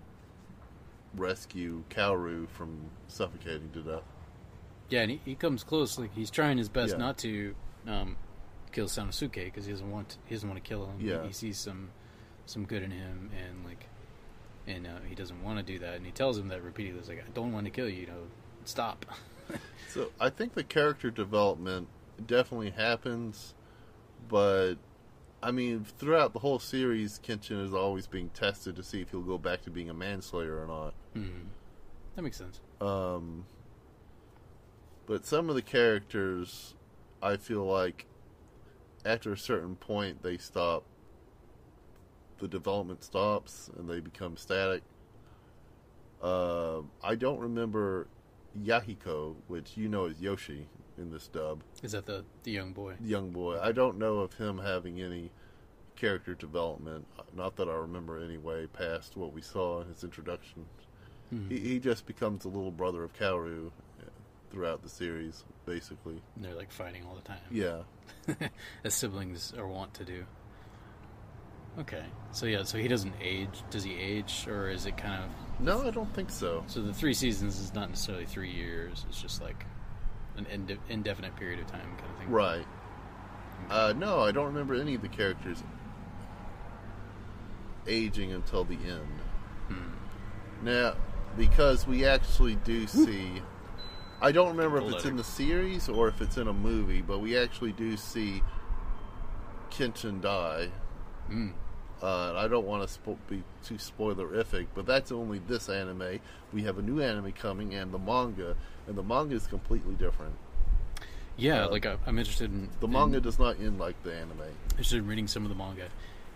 rescue Kaoru from suffocating to death. Yeah, and he, he comes close. Like he's trying his best Yeah. not to um, kill Sanosuke because he doesn't want he doesn't want to kill him. He- Yeah. He, sees some some good in him, and like and uh, he doesn't want to do that, and he tells him that repeatedly. He's like, "I don't want to kill you. You know, stop." So I think the character development definitely happens, but I mean, throughout the whole series, Kenshin is always being tested to see if he'll go back to being a manslayer or not. Hmm. That makes sense. Um, but some of the characters, I feel like, after a certain point, they stop. The development stops and they become static. Uh, I don't remember Yahiko, which you know is Yoshi in this dub, Is that the the young boy? young boy. I don't know of him having any character development. Not that I remember anyway, past what we saw in his introduction. Hmm. He, he just becomes the little brother of Kaoru uh, throughout the series, basically. And they're like fighting all the time. Yeah. as siblings are wont to do. Okay, so yeah, so he doesn't age. Does he age, or is it kind of No, I don't think so. so? The three seasons is not necessarily three years. It's just like an inde- indefinite period of time, kind of thing. Right. Uh, no, I don't remember any of the characters aging until the end. Hmm. Now, because we actually do see. I don't remember if it's in the series or if it's in a movie, but we actually do see Kenshin die. Mm. Uh, I don't want to spo- be too spoilerific, but that's only this anime. We have a new anime coming and the manga, and the manga is completely different. Yeah, Uh, like I, I'm interested in The in- manga does not end like the anime. interested in reading some of the manga,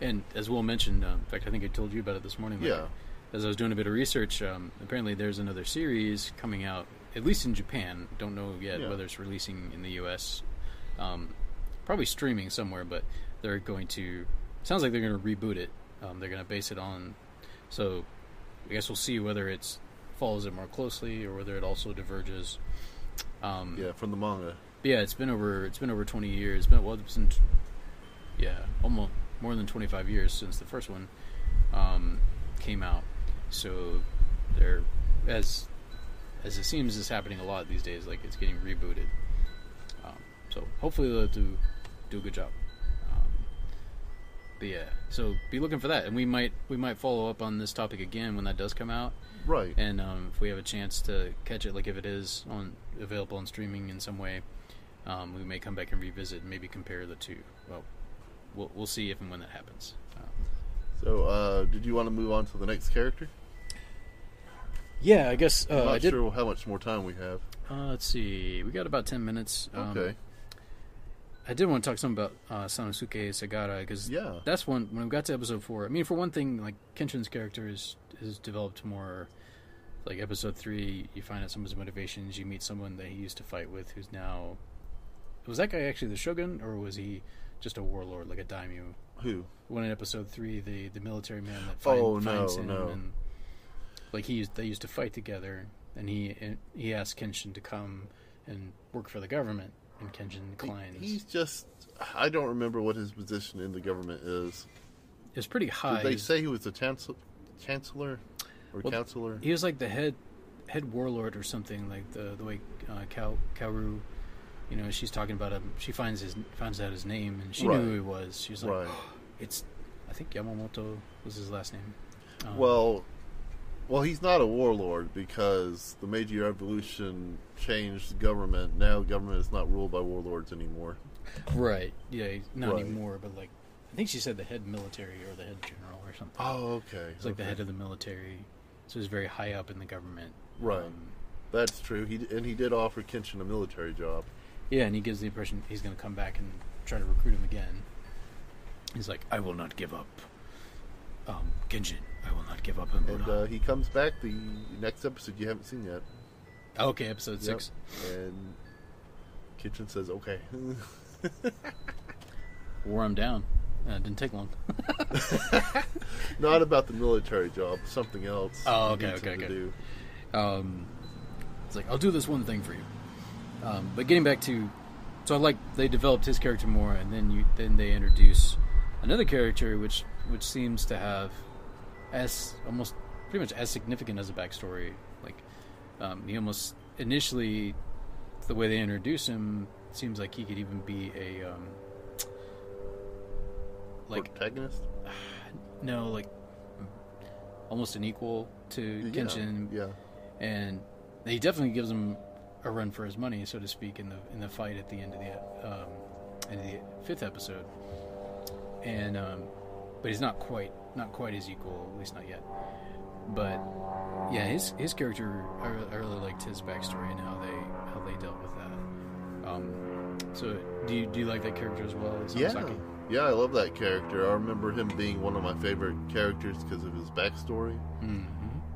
and as Will mentioned, uh, in fact, I think I told you about it this morning. like, Yeah. As I was doing a bit of research, um, apparently there's another series coming out, at least in Japan. Don't know yet Yeah. whether it's releasing in the U.S. Um, probably streaming somewhere, but they're going to. Sounds like they're going to reboot it. Um, they're going to base it on. So, I guess we'll see whether it follows it more closely or whether it also diverges. Um, Yeah, from the manga. yeah, it's been over. It's been over twenty years. It's been well, it's been, yeah, almost more than twenty five years since the first one um, came out. So there, as as it seems, is happening a lot these days. Like it's getting rebooted. Um, so hopefully they'll do do a good job. But yeah, so be looking for that, and we might we might follow up on this topic again when that does come out. Right. And um, if we have a chance to catch it, like if it is on available on streaming in some way, um, we may come back and revisit and maybe compare the two. Well, we'll, we'll see if and when that happens. Um, So, uh, did you want to move on to the next character? yeah, I guess I'm uh, not I did. sure how much more time we have. Uh, let's see, we got about ten minutes. Um, Okay. I did want to talk some about uh, Sanosuke Sagara because Yeah. that's one when we got to episode four. I mean, for one thing, like Kenshin's character is is developed more. Like episode three, you find out some of his motivations. You meet someone that he used to fight with, who's now was that guy actually the shogun, or was he just a warlord, like a daimyo? Who? When in episode three, the the military man that find, Oh, no, finds him, no. and like he used, they used to fight together, and he and he asked Kenshin to come and work for the government, and Kenshin declines. He- he's just. I don't remember what his position in the government is. it's pretty high. Did they say he was the chancellor, chancellor, or Well, counselor? He was like the head head warlord or something like the the way uh, Kao Kaoru, you know, she's talking about him. She finds his finds out his name and she Right. knew who he was. She was like, right. it's I think Yamamoto was his last name. Um, Well, well, he's not a warlord because the Meiji Revolution changed government. Now, government is not ruled by warlords anymore. right, yeah, not Right. anymore, but like I think she said the head military or the head general or something. Oh, okay. It's like the head of the military, so he's very high up in the government. Right. Um, That's true. He and he did offer Kenshin a military job. Yeah, and he gives the impression he's going to come back and try to recruit him again. He's like, I will not give up. Um, Kenshin, I will not give up. And Himura." uh, he comes back the next episode you haven't seen yet. okay, episode Yep. six. And Kenshin says, "Okay." Wore him down. Uh, didn't take long. Not about the military job. Something else. Oh, okay, okay, okay. do. Um, it's like I'll do this one thing for you. Um, but getting back to, so I like they developed his character more, and then you then they introduce another character which which seems to have as almost pretty much as significant as a backstory. Like um, he almost initially the way they introduce him seems like he could even be a um, like Protagonist. no, like almost an equal to Yeah, Kenshin, Yeah. and he definitely gives him a run for his money, so to speak, in the in the fight at the end of the um, in the fifth episode. And um, but he's not quite not quite his equal, at least not yet. But yeah, his his character, I, re- I really liked his backstory and how they how they dealt with that. Um, so do you do you like that character as well? as Yeah. Yeah, I love that character. I remember him being one of my favorite characters because of his backstory. Mhm.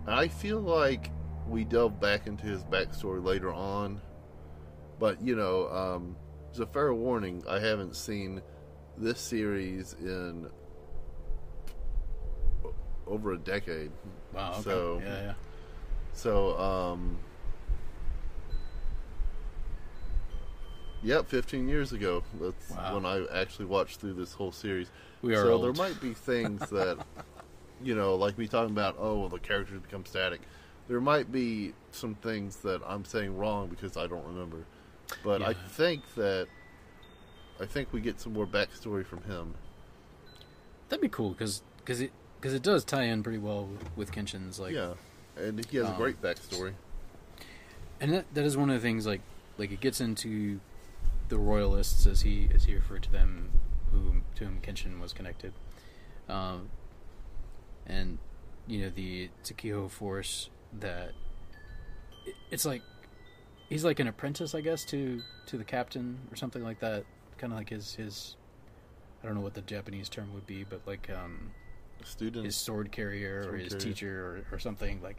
I feel like we delve back into his backstory later on. But, you know, um, as a fair warning, I haven't seen this series in over a decade. Wow. Okay. So- yeah, yeah. So, um, yep, 15 years ago. That's Wow. when I actually watched through this whole series. We are so old. there might be things that, you know, like me talking about, oh, well, the characters become static. There might be some things that I'm saying wrong because I don't remember. But I think that, I think we get some more backstory from him. That'd be cool because because it because it does tie in pretty well with, Kenshin's like yeah. And he has um, a great backstory. and that that is one of the things like like it gets into the royalists as he as he referred to them who to whom Kenshin was connected um and you know the Sekiho force that it- it's like he's like an apprentice I guess to to the captain or something like that kind of like his his I don't know what the Japanese term would be but like um Student. his sword carrier or his carrier. teacher or, or something like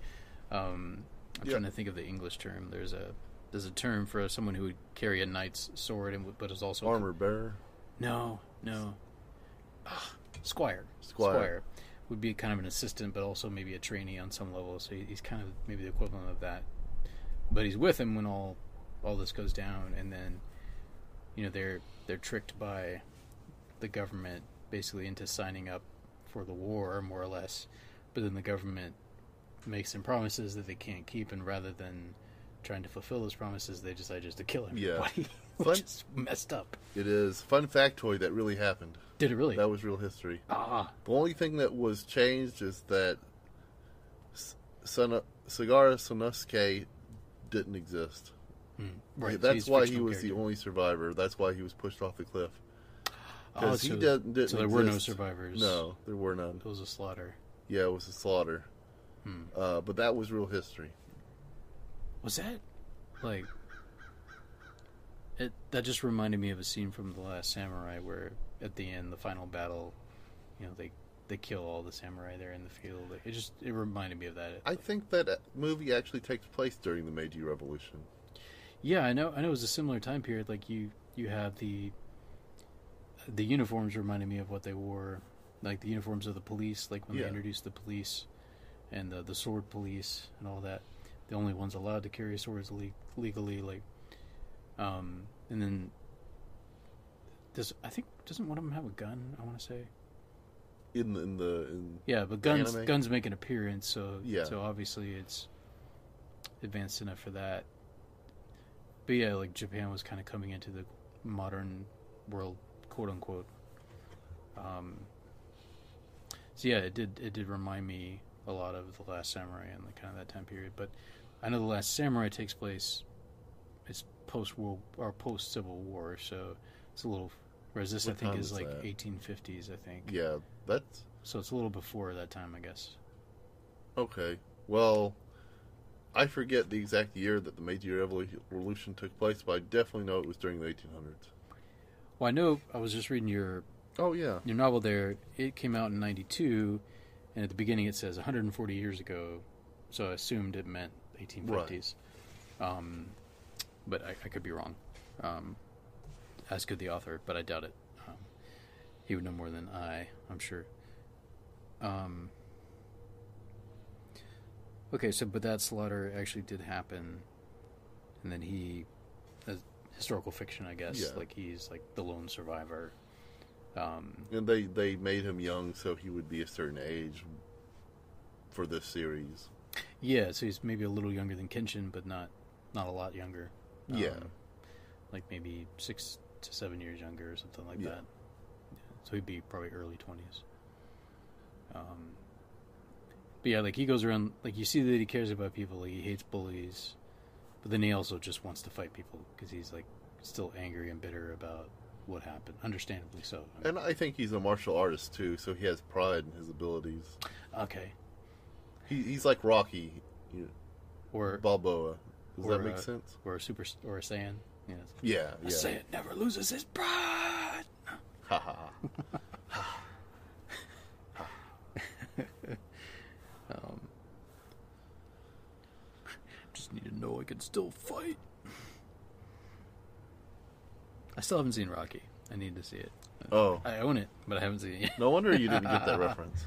um I'm Yeah. trying to think of the English term there's a there's a term for someone who would carry a knight's sword and but is also armor bearer. no no Ah, squire Squire. would be kind of an assistant but also maybe a trainee on some level so he- he's kind of maybe the equivalent of that but he's with him when all all this goes down and then you know they're they're tricked by the government basically into signing up for the war more or less but then the government makes them promises that they can't keep and rather than trying to fulfill those promises they decide just to kill Yeah. everybody Fun- which is messed up It is. Fun factoid that really happened. did it really That was real history. ah The only thing that was changed is that Sana- Sagara Sanosuke didn't exist. hmm, right That's why he was the only survivor. That's why he was pushed off the cliff. Oh, Because he so- didn't, didn't so there were no survivors No, there were none. it was a slaughter Yeah, it was a slaughter. Hmm. Uh, but that was real history. Was that like it? That just reminded me of a scene from the Last Samurai, where at the end, the final battle, you know, they they kill all the samurai there in the field. It just it reminded me of that. I think that uh, movie actually takes place during the Meiji Revolution. yeah, I know. I know it was a similar time period. Like you, you have the the uniforms reminded me of what they wore, like the uniforms of the police, like when Yeah. they introduced the police and the the sword police and all that. The only ones allowed to carry swords le- legally, like, um, and then does I think doesn't one of them have a gun? I want to say. In the, in the in Yeah, but guns anime? guns make an appearance, so Yeah. so obviously it's advanced enough for that. But yeah, like Japan was kind of coming into the modern world, quote unquote. Um, so yeah, it did it did remind me a lot of the Last Samurai and the kind of that time period. But I know the Last Samurai takes place it's post world or post Civil War, so it's a little. Whereas this, I think, is is like that? 1850s. I think. yeah, that's So it's a little before that time, I guess. okay. Well, I forget the exact year that the Meiji Revolution took place, but I definitely know it was during the 1800s. Well, I know I was just reading your Oh yeah, your novel there. It came out in '92, and at the beginning it says 140 years ago. So I assumed it meant 1850s. Um, but I, I could be wrong. Um, as could the author, but I doubt it. Um, he would know more than I, I'm sure. Um, okay, so but that slaughter actually did happen, and then he, historical fiction, I guess. Yeah. Like he's like the lone survivor. Um, and they they made him young so he would be a certain age for this series. yeah, so he's maybe a little younger than Kenshin, but not not a lot younger. Yeah. Um, like maybe six to seven years younger or something like Yeah. that. So he'd be probably early twenties. Um, but yeah, like he goes around, like you see that he cares about people, like he hates bullies, but then he also just wants to fight people because he's like still angry and bitter about what happened, understandably so. I mean, And I think he's a martial artist too, so he has pride in his abilities. okay, He, he's like Rocky, you or Balboa. Does or, that make uh, sense? or a super or a Saiyan. Yes. Yeah, A yeah. Saiyan never loses his pride. Ha ha. ha. Um, just need to know I can still fight. I still haven't seen Rocky. I need to see it. Oh, I own it, but I haven't seen it yet. no wonder you didn't get that reference.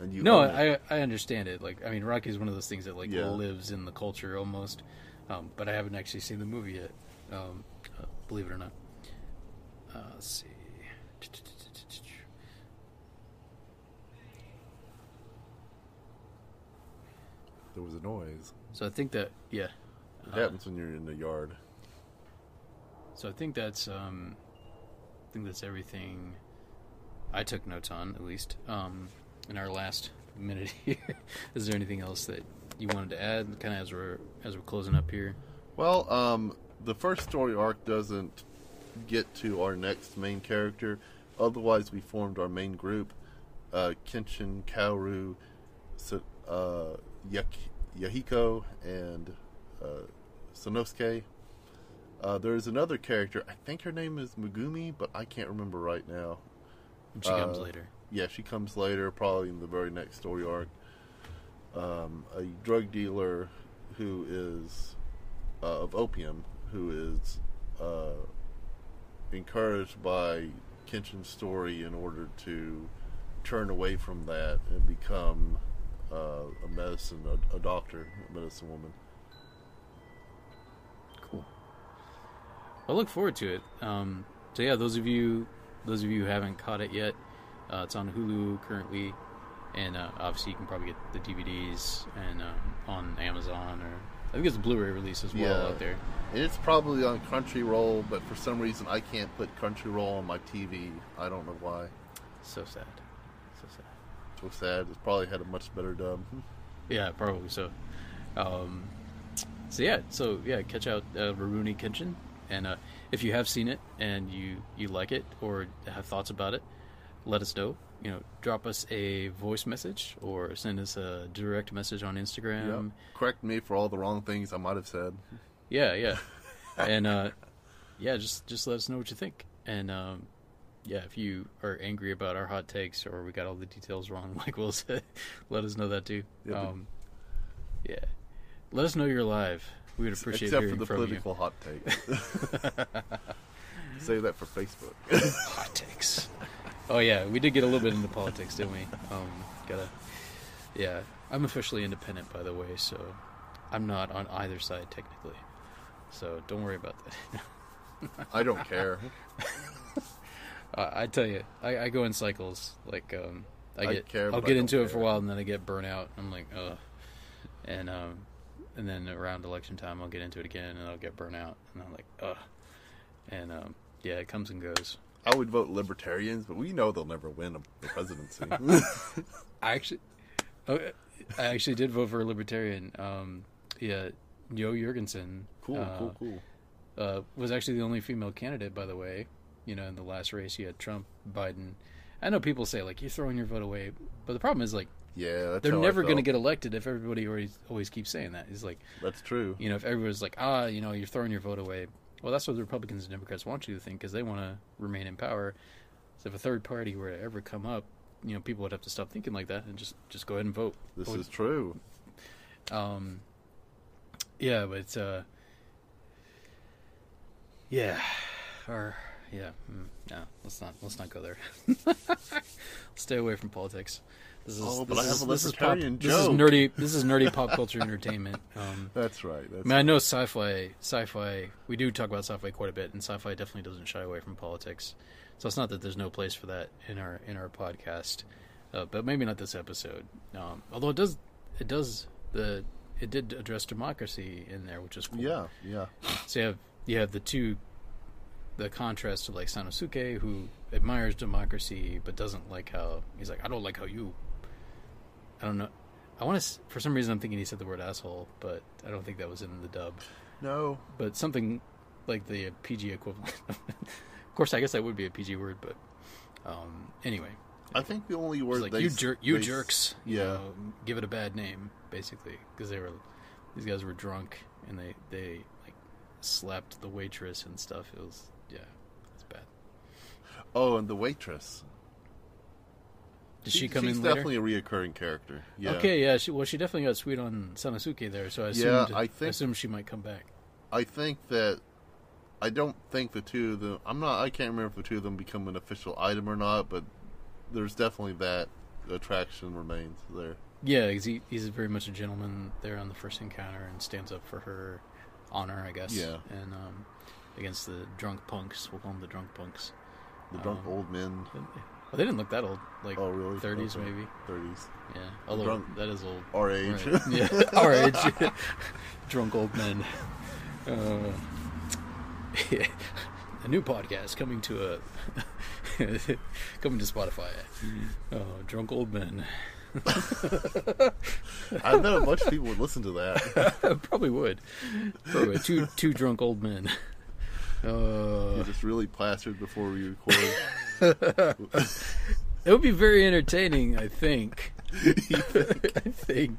And you No. I I understand it. Like I mean, Rocky is one of those things that like Yeah. lives in the culture almost. Um, but I haven't actually seen the movie yet. Um, uh, believe it or not. Uh, let's see. There was a noise. So I think that yeah. It Uh, happens when you're in the yard. So I think that's um, I think that's everything I took notes on at least. Um, in our last minute here, is there anything else that you wanted to add, kind of as we're as we're closing up here? Well, um, the first story arc doesn't get to our next main character. Otherwise, we formed our main group: uh, Kenshin, Kaoru, Sa- uh, Yak- Yahiko, and uh, Sanosuke. Uh, there's another character. I think her name is Megumi, but I can't remember right now. She comes Uh, later. Yeah, she comes later, probably in the very next story arc. Um, a drug dealer who is uh, of opium, who is uh, encouraged by Kenshin's story in order to turn away from that and become uh, a medicine, a, a doctor, a medicine woman. Cool. I look forward to it. Um, so yeah, those of you, those of you who haven't caught it yet, uh, it's on Hulu currently, and uh, obviously you can probably get the DVDs and um, on Amazon or I think it's a Blu-ray release as well Yeah. out there. And it's probably on Crunchyroll, but for some reason I can't put Crunchyroll on my TV. I don't know why. So sad. So sad. It's probably had a much better dub. Yeah, probably so. Um, so yeah, so yeah, catch out uh, Rurouni Kenshin, and uh, if you have seen it and you you like it or have thoughts about it, let us know. You know, drop us a voice message or send us a direct message on Instagram. Yep. Correct me for all the wrong things I might have said. Yeah, yeah, and uh, yeah, just just let us know what you think. And um, yeah, if you are angry about our hot takes or we got all the details wrong, like Will said, let us know that too. Yeah, um, yeah, let us know you're alive. We would appreciate it. Except for the from political hot take. Save that for Facebook. Hot takes. Oh yeah, we did get a little bit into politics, didn't we? Um, gotta. Yeah, I'm officially independent, by the way, so I'm not on either side technically. So don't worry about that. I don't care. Uh, I tell you, I, I go in cycles. Like, um, I get, care, I'll but I get don't into it for a while, and then I get burnt out. I'm like, ugh. And um, and then around election time, I'll get into it again, and I'll get burnt out, and I'm like, ugh. And um, yeah, it comes and goes. I would vote libertarians, but we know they'll never win the presidency. I actually, oh, I actually did vote for a libertarian. Um, yeah, Jo Jorgensen. cool, uh, cool, cool. uh, was actually the only female candidate, by the way. You know, in the last race, you had Trump, Biden. I know people say like you're throwing your vote away, but the problem is like Yeah, that's they're never going to get elected if everybody always always keeps saying that. It's like That's true. you know if everyone's like ah you know you're throwing your vote away. Well, that's what the Republicans and Democrats want you to think because they want to remain in power. So if a third party were to ever come up, you know people would have to stop thinking like that and just just go ahead and vote. This Vote is true. um, yeah, but uh, yeah, or yeah, mm, no, let's not let's not go there. Stay away from politics. This is, Oh, but this I have is, a this is pop, This is nerdy. This is nerdy pop culture entertainment. Um, That's right. That's I mean, I know sci-fi. Sci-fi. We do talk about sci-fi quite a bit, and sci-fi definitely doesn't shy away from politics. So it's not that there's no place for that in our in our podcast, uh, but maybe not this episode. Um, although it does, it does the it did address democracy in there, which is cool. Yeah, yeah. So you have you have the two, the contrast to like Sanosuke, who admires democracy but doesn't like how he's like I don't like how you. I don't know. I want to. For some reason, I'm thinking he said the word asshole, but I don't think that was in the dub. No. But something like the PG equivalent. of course, I guess that would be a PG word, but um, anyway, I think the only word like they you s- jer- you they s- jerks. You yeah. know, give it a bad name, basically, because they were these guys were drunk and they they like slapped the waitress and stuff. It was yeah, it's bad. Oh, and the waitress. Did she, come she's in later? definitely a reoccurring character. Yeah. Okay, yeah. She, well, she definitely got sweet on Sanosuke there, so I assumed, I think- assumed she might come back. I think that I don't think the two of them. I'm not. I can't remember if the two of them become an official item or not, but there's definitely that attraction remains there. Yeah, he, he's very much a gentleman there on the first encounter and stands up for her honor, I guess. Yeah. And um, against the drunk punks, we'll call them the drunk punks. The drunk Um, old men. Well, they didn't look that old, like Oh, really? 30s Okay. maybe. 30s. Yeah, although drunk- that is old. Our age. Right. Yeah, our age. Drunk old men. Uh, a new podcast coming to a coming to Spotify. Oh, drunk old men. I don't know much people would listen to that. Probably would. Probably would. two two drunk old men. Uh, You're just really plastered before we record. it would be very entertaining. I think. I think.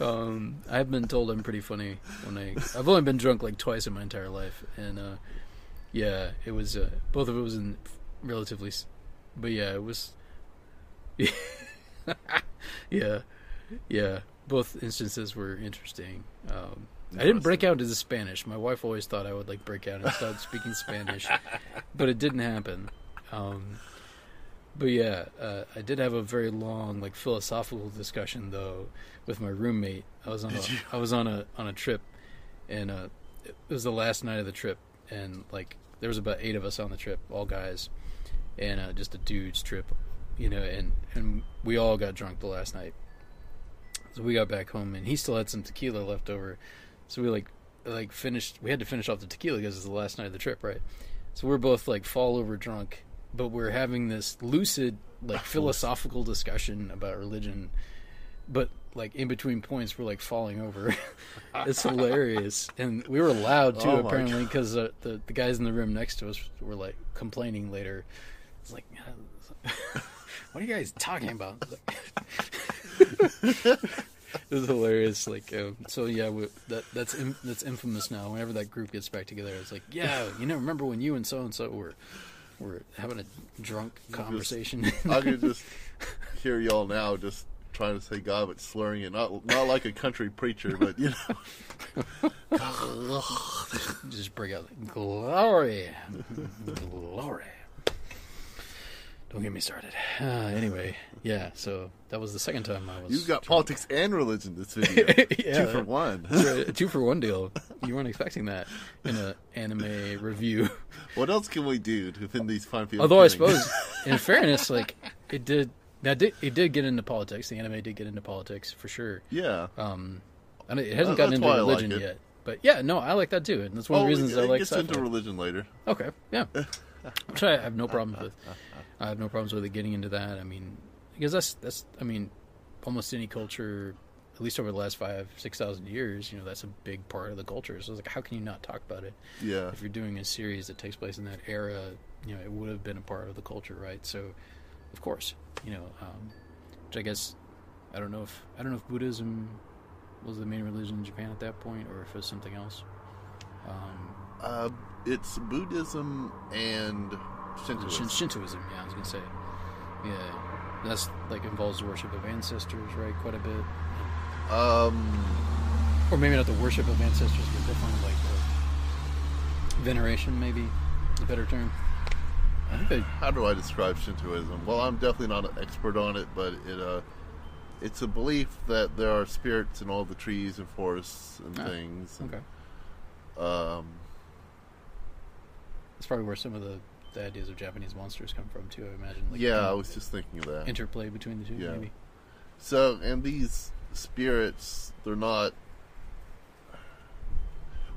Um, I've been told I'm pretty funny when I. I've only been drunk like twice in my entire life, and uh, yeah, it was uh, both of it was in relatively, but yeah, it was. yeah, yeah. Both instances were interesting. Um, I didn't break out into Spanish. My wife always thought I would like break out and start speaking Spanish, but it didn't happen. Um, but yeah, uh, I did have a very long, like philosophical discussion though with my roommate. I was on a? I was on a on a trip, and uh, it was the last night of the trip, and like there was about eight of us on the trip, all guys, and uh, just a dudes trip, you know, and and we all got drunk the last night. So we got back home, and he still had some tequila left over. So we like like finished. We had to finish off the tequila because it's the last night of the trip, right? So we're both like fall over drunk, but we're having this lucid, like philosophical discussion about religion. But like in between points, we're like falling over. it's hilarious, and we were loud too Oh apparently because uh, the the guys in the room next to us were like complaining later. It's like, what are you guys talking about? it was hilarious. Like, um, so yeah, we, that that's in, that's infamous now. Whenever that group gets back together, it's like, yeah, you know, remember when you and so and so were were having a drunk conversation? I could just hear y'all now just trying to say God, but slurring it. Not not like a country preacher, but you know. Just bring out glory, glory. Don't get me started. Uh, anyway, yeah. So that was the second time I was. You've got politics and religion this video. Yeah. Two for one. Right, two for one deal. You weren't expecting that in an anime review. What else can we do to within these fine field? Although I suppose, in fairness, like it did. That did it did get into politics. The anime did get into politics for sure. yeah. Um, and it hasn't gotten that's into I like religion yet. But yeah, no, I like that too, and that's one of the reasons Oh, it I like gets sci-fi. into religion later. Okay, yeah, which I have no problems with. I have no problems with it getting into that. I mean, because that's that's I mean, almost any culture, at least over the last five six thousand years, you know, that's a big part of the culture. So it's like, how can you not talk about it? Yeah. if you're doing a series that takes place in that era, you know, it would have been a part of the culture, right? So, of course, you know, um, which I guess I don't know if I don't know if Buddhism was the main religion in Japan at that point, or if it was something else. Um, Uh, it's Buddhism and Shintoism. Shin- Shintoism, yeah, I was gonna say, yeah, that's like involves the worship of ancestors, right? Quite a bit, Um, or maybe not the worship of ancestors, but definitely like the veneration, maybe is a better term. I think they how do I describe Shintoism? Well, I'm definitely not an expert on it, but it uh, it's a belief that there are spirits in all the trees and forests and Ah, things. and, okay. Um, That's probably where some of the, the ideas of Japanese monsters come from too. I imagine. Like, yeah, I was just thinking of that. interplay between the two. Yeah. Maybe. So, and these spirits, they're not.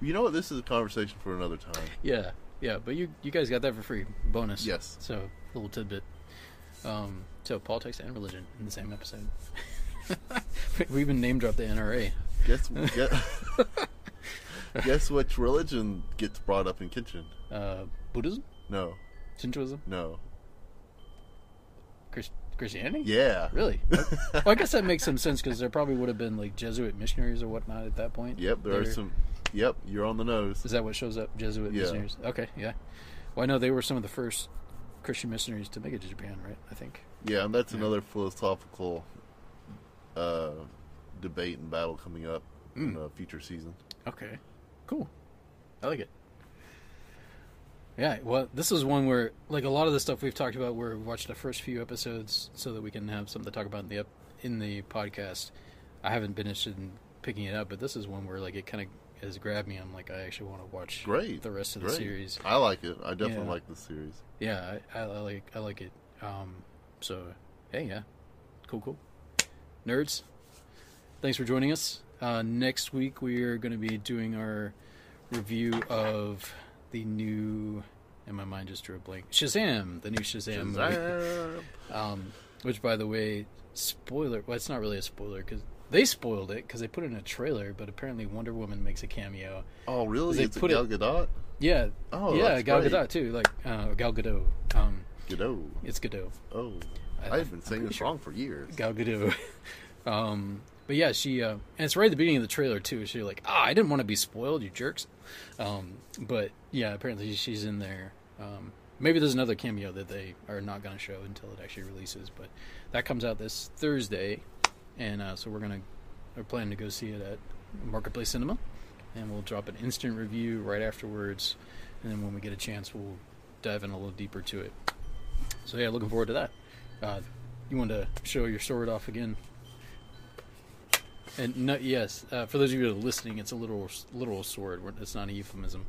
You know what? This is a conversation for another time. Yeah, yeah. But you you guys got that for free, bonus. Yes. So a little tidbit. Um, so politics and religion in the same episode. we even name dropped the NRA. Guess guess, guess which religion gets brought up in Kenshin? Uh, Buddhism, No, Shintoism, no. Christ- Christianity. Yeah. Really? well, I guess that makes some sense because there probably would have been like Jesuit missionaries or whatnot at that point. Yep. There are They're- some. Yep. You're on the nose. Is that what shows up? Jesuit Yeah. missionaries. Okay, yeah. Well, I know they were some of the first Christian missionaries to make it to Japan, right? I think. Yeah, and that's another philosophical uh, debate and battle coming up in Mm. a future season. Okay, cool. I like it. Yeah, well, this is one where, like a lot of the stuff we've talked about, where we watched the first few episodes so that we can have something to talk about in the up, in the podcast. I haven't been interested in picking it up, but this is one where like it kind of has grabbed me. I'm like, I actually want to watch Great. the rest of the series. I like it. I definitely Yeah. like the series. Yeah, I, I, I like I like it. Um, so hey, yeah, cool, cool. Nerds, thanks for joining us. Uh, next week we are going to be doing our review of the new. And my mind just drew a blank. Shazam, the new Shazam, movie. Shazam! Um, which, by the way, spoiler. Well, it's not really a spoiler because they spoiled it because they put it in a trailer. But apparently, Wonder Woman makes a cameo. Oh, really? They It's put Gal it- Gadot? Yeah. Oh, yeah, Gal. Gadot too. Like uh, Gal Gadot. Um, Gadot. it's Gadot. Oh, I- I've been saying this sure. wrong for years. Gal Gadot. um, but yeah, she uh, and it's right at the beginning of the trailer too. She's like, "Ah, I didn't want to be spoiled, you jerks." Um, but yeah, apparently she's in there. Um, maybe there's another cameo that they are not going to show until it actually releases. But that comes out this Thursday, and uh, so we're gonna we're planning to go see it at Marketplace Cinema, and we'll drop an instant review right afterwards. And then when we get a chance, we'll dive in a little deeper to it. So yeah, looking forward to that. Uh, you want to show your sword off again? And no, yes, uh, for those of you that are listening, it's a literal literal sword. It's not a euphemism.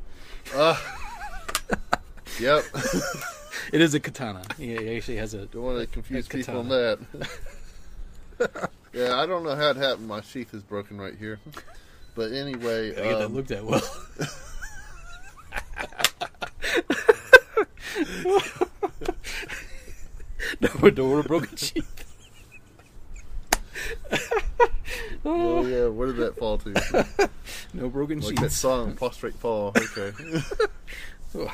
Uh, yep. It is a katana. Yeah, he actually has a. Don't want to confuse people on that. yeah, I don't know how it happened. My sheath is broken right here. But anyway, I get that um, looked at well. no, don't want a broken sheath. Oh yeah, where did that fall to? No broken Like that sheaths. song, "Prostrate Fall." Okay.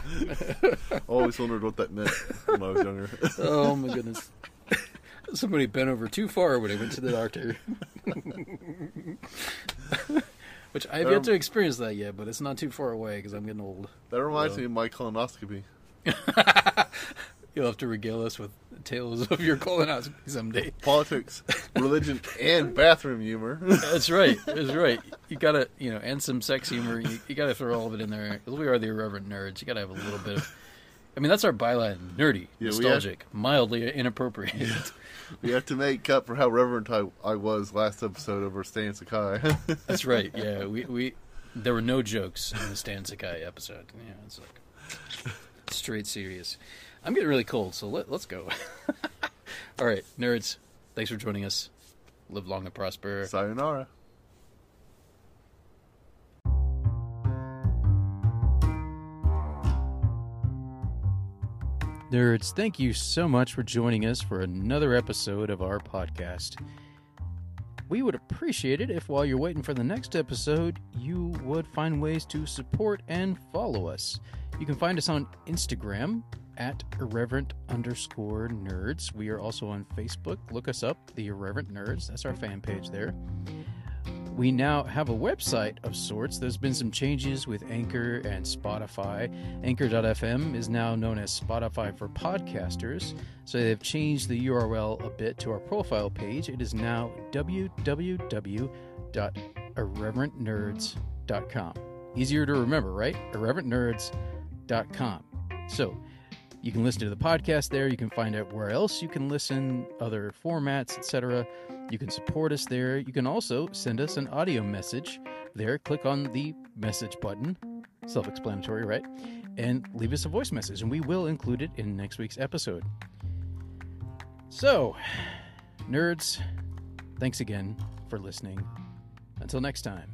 Always wondered what that meant when I was younger. oh my goodness. Somebody bent over too far when I went to the doctor. Which I have yet Um, to experience that yet, but it's not too far away because I'm getting old. That reminds Well. me of my colonoscopy. You'll have to regale us with tales of your colonoscopy someday. Politics, religion, and bathroom humor. That's right. That's right. You gotta, you know, and some sex humor. You, you gotta throw all of it in there. 'Cause we are the irreverent nerds. You gotta have a little bit of. I mean, that's our byline: nerdy, Yeah, nostalgic, mildly inappropriate. we have to make up for how reverent I, I was last episode over Stan Sakai. That's right. Yeah, we we there were no jokes in the Stan Sakai episode. Yeah, it's like straight serious. I'm getting really cold, so let, let's go. All right, nerds. Thanks for joining us. Live long and prosper. Sayonara. Nerds, thank you so much for joining us for another episode of our podcast. We would appreciate it if while you're waiting for the next episode, you would find ways to support and follow us. You can find us on Instagram at irreverent underscore nerds. We are also on Facebook. Look us up, the Irreverent Nerds. That's our fan page there. We now have a website of sorts. There's been some changes with Anchor and Spotify. Anchor.fm is now known as Spotify for podcasters. So they've changed the URL a bit to our profile page. It is now www.irreverentnerds.com. Easier to remember, right? Irreverentnerds.com. So you can listen to the podcast there. You can find out where else you can listen, other formats, etc. You can support us there. You can also send us an audio message there. Click on the message button, self explanatory, right? And leave us a voice message, and we will include it in next week's episode. So, nerds, thanks again for listening. Until next time,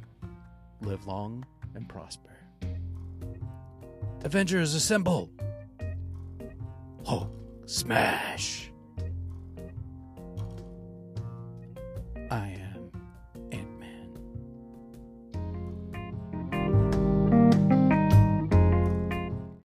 live long and prosper. Avengers assemble! Hulk smash! I am.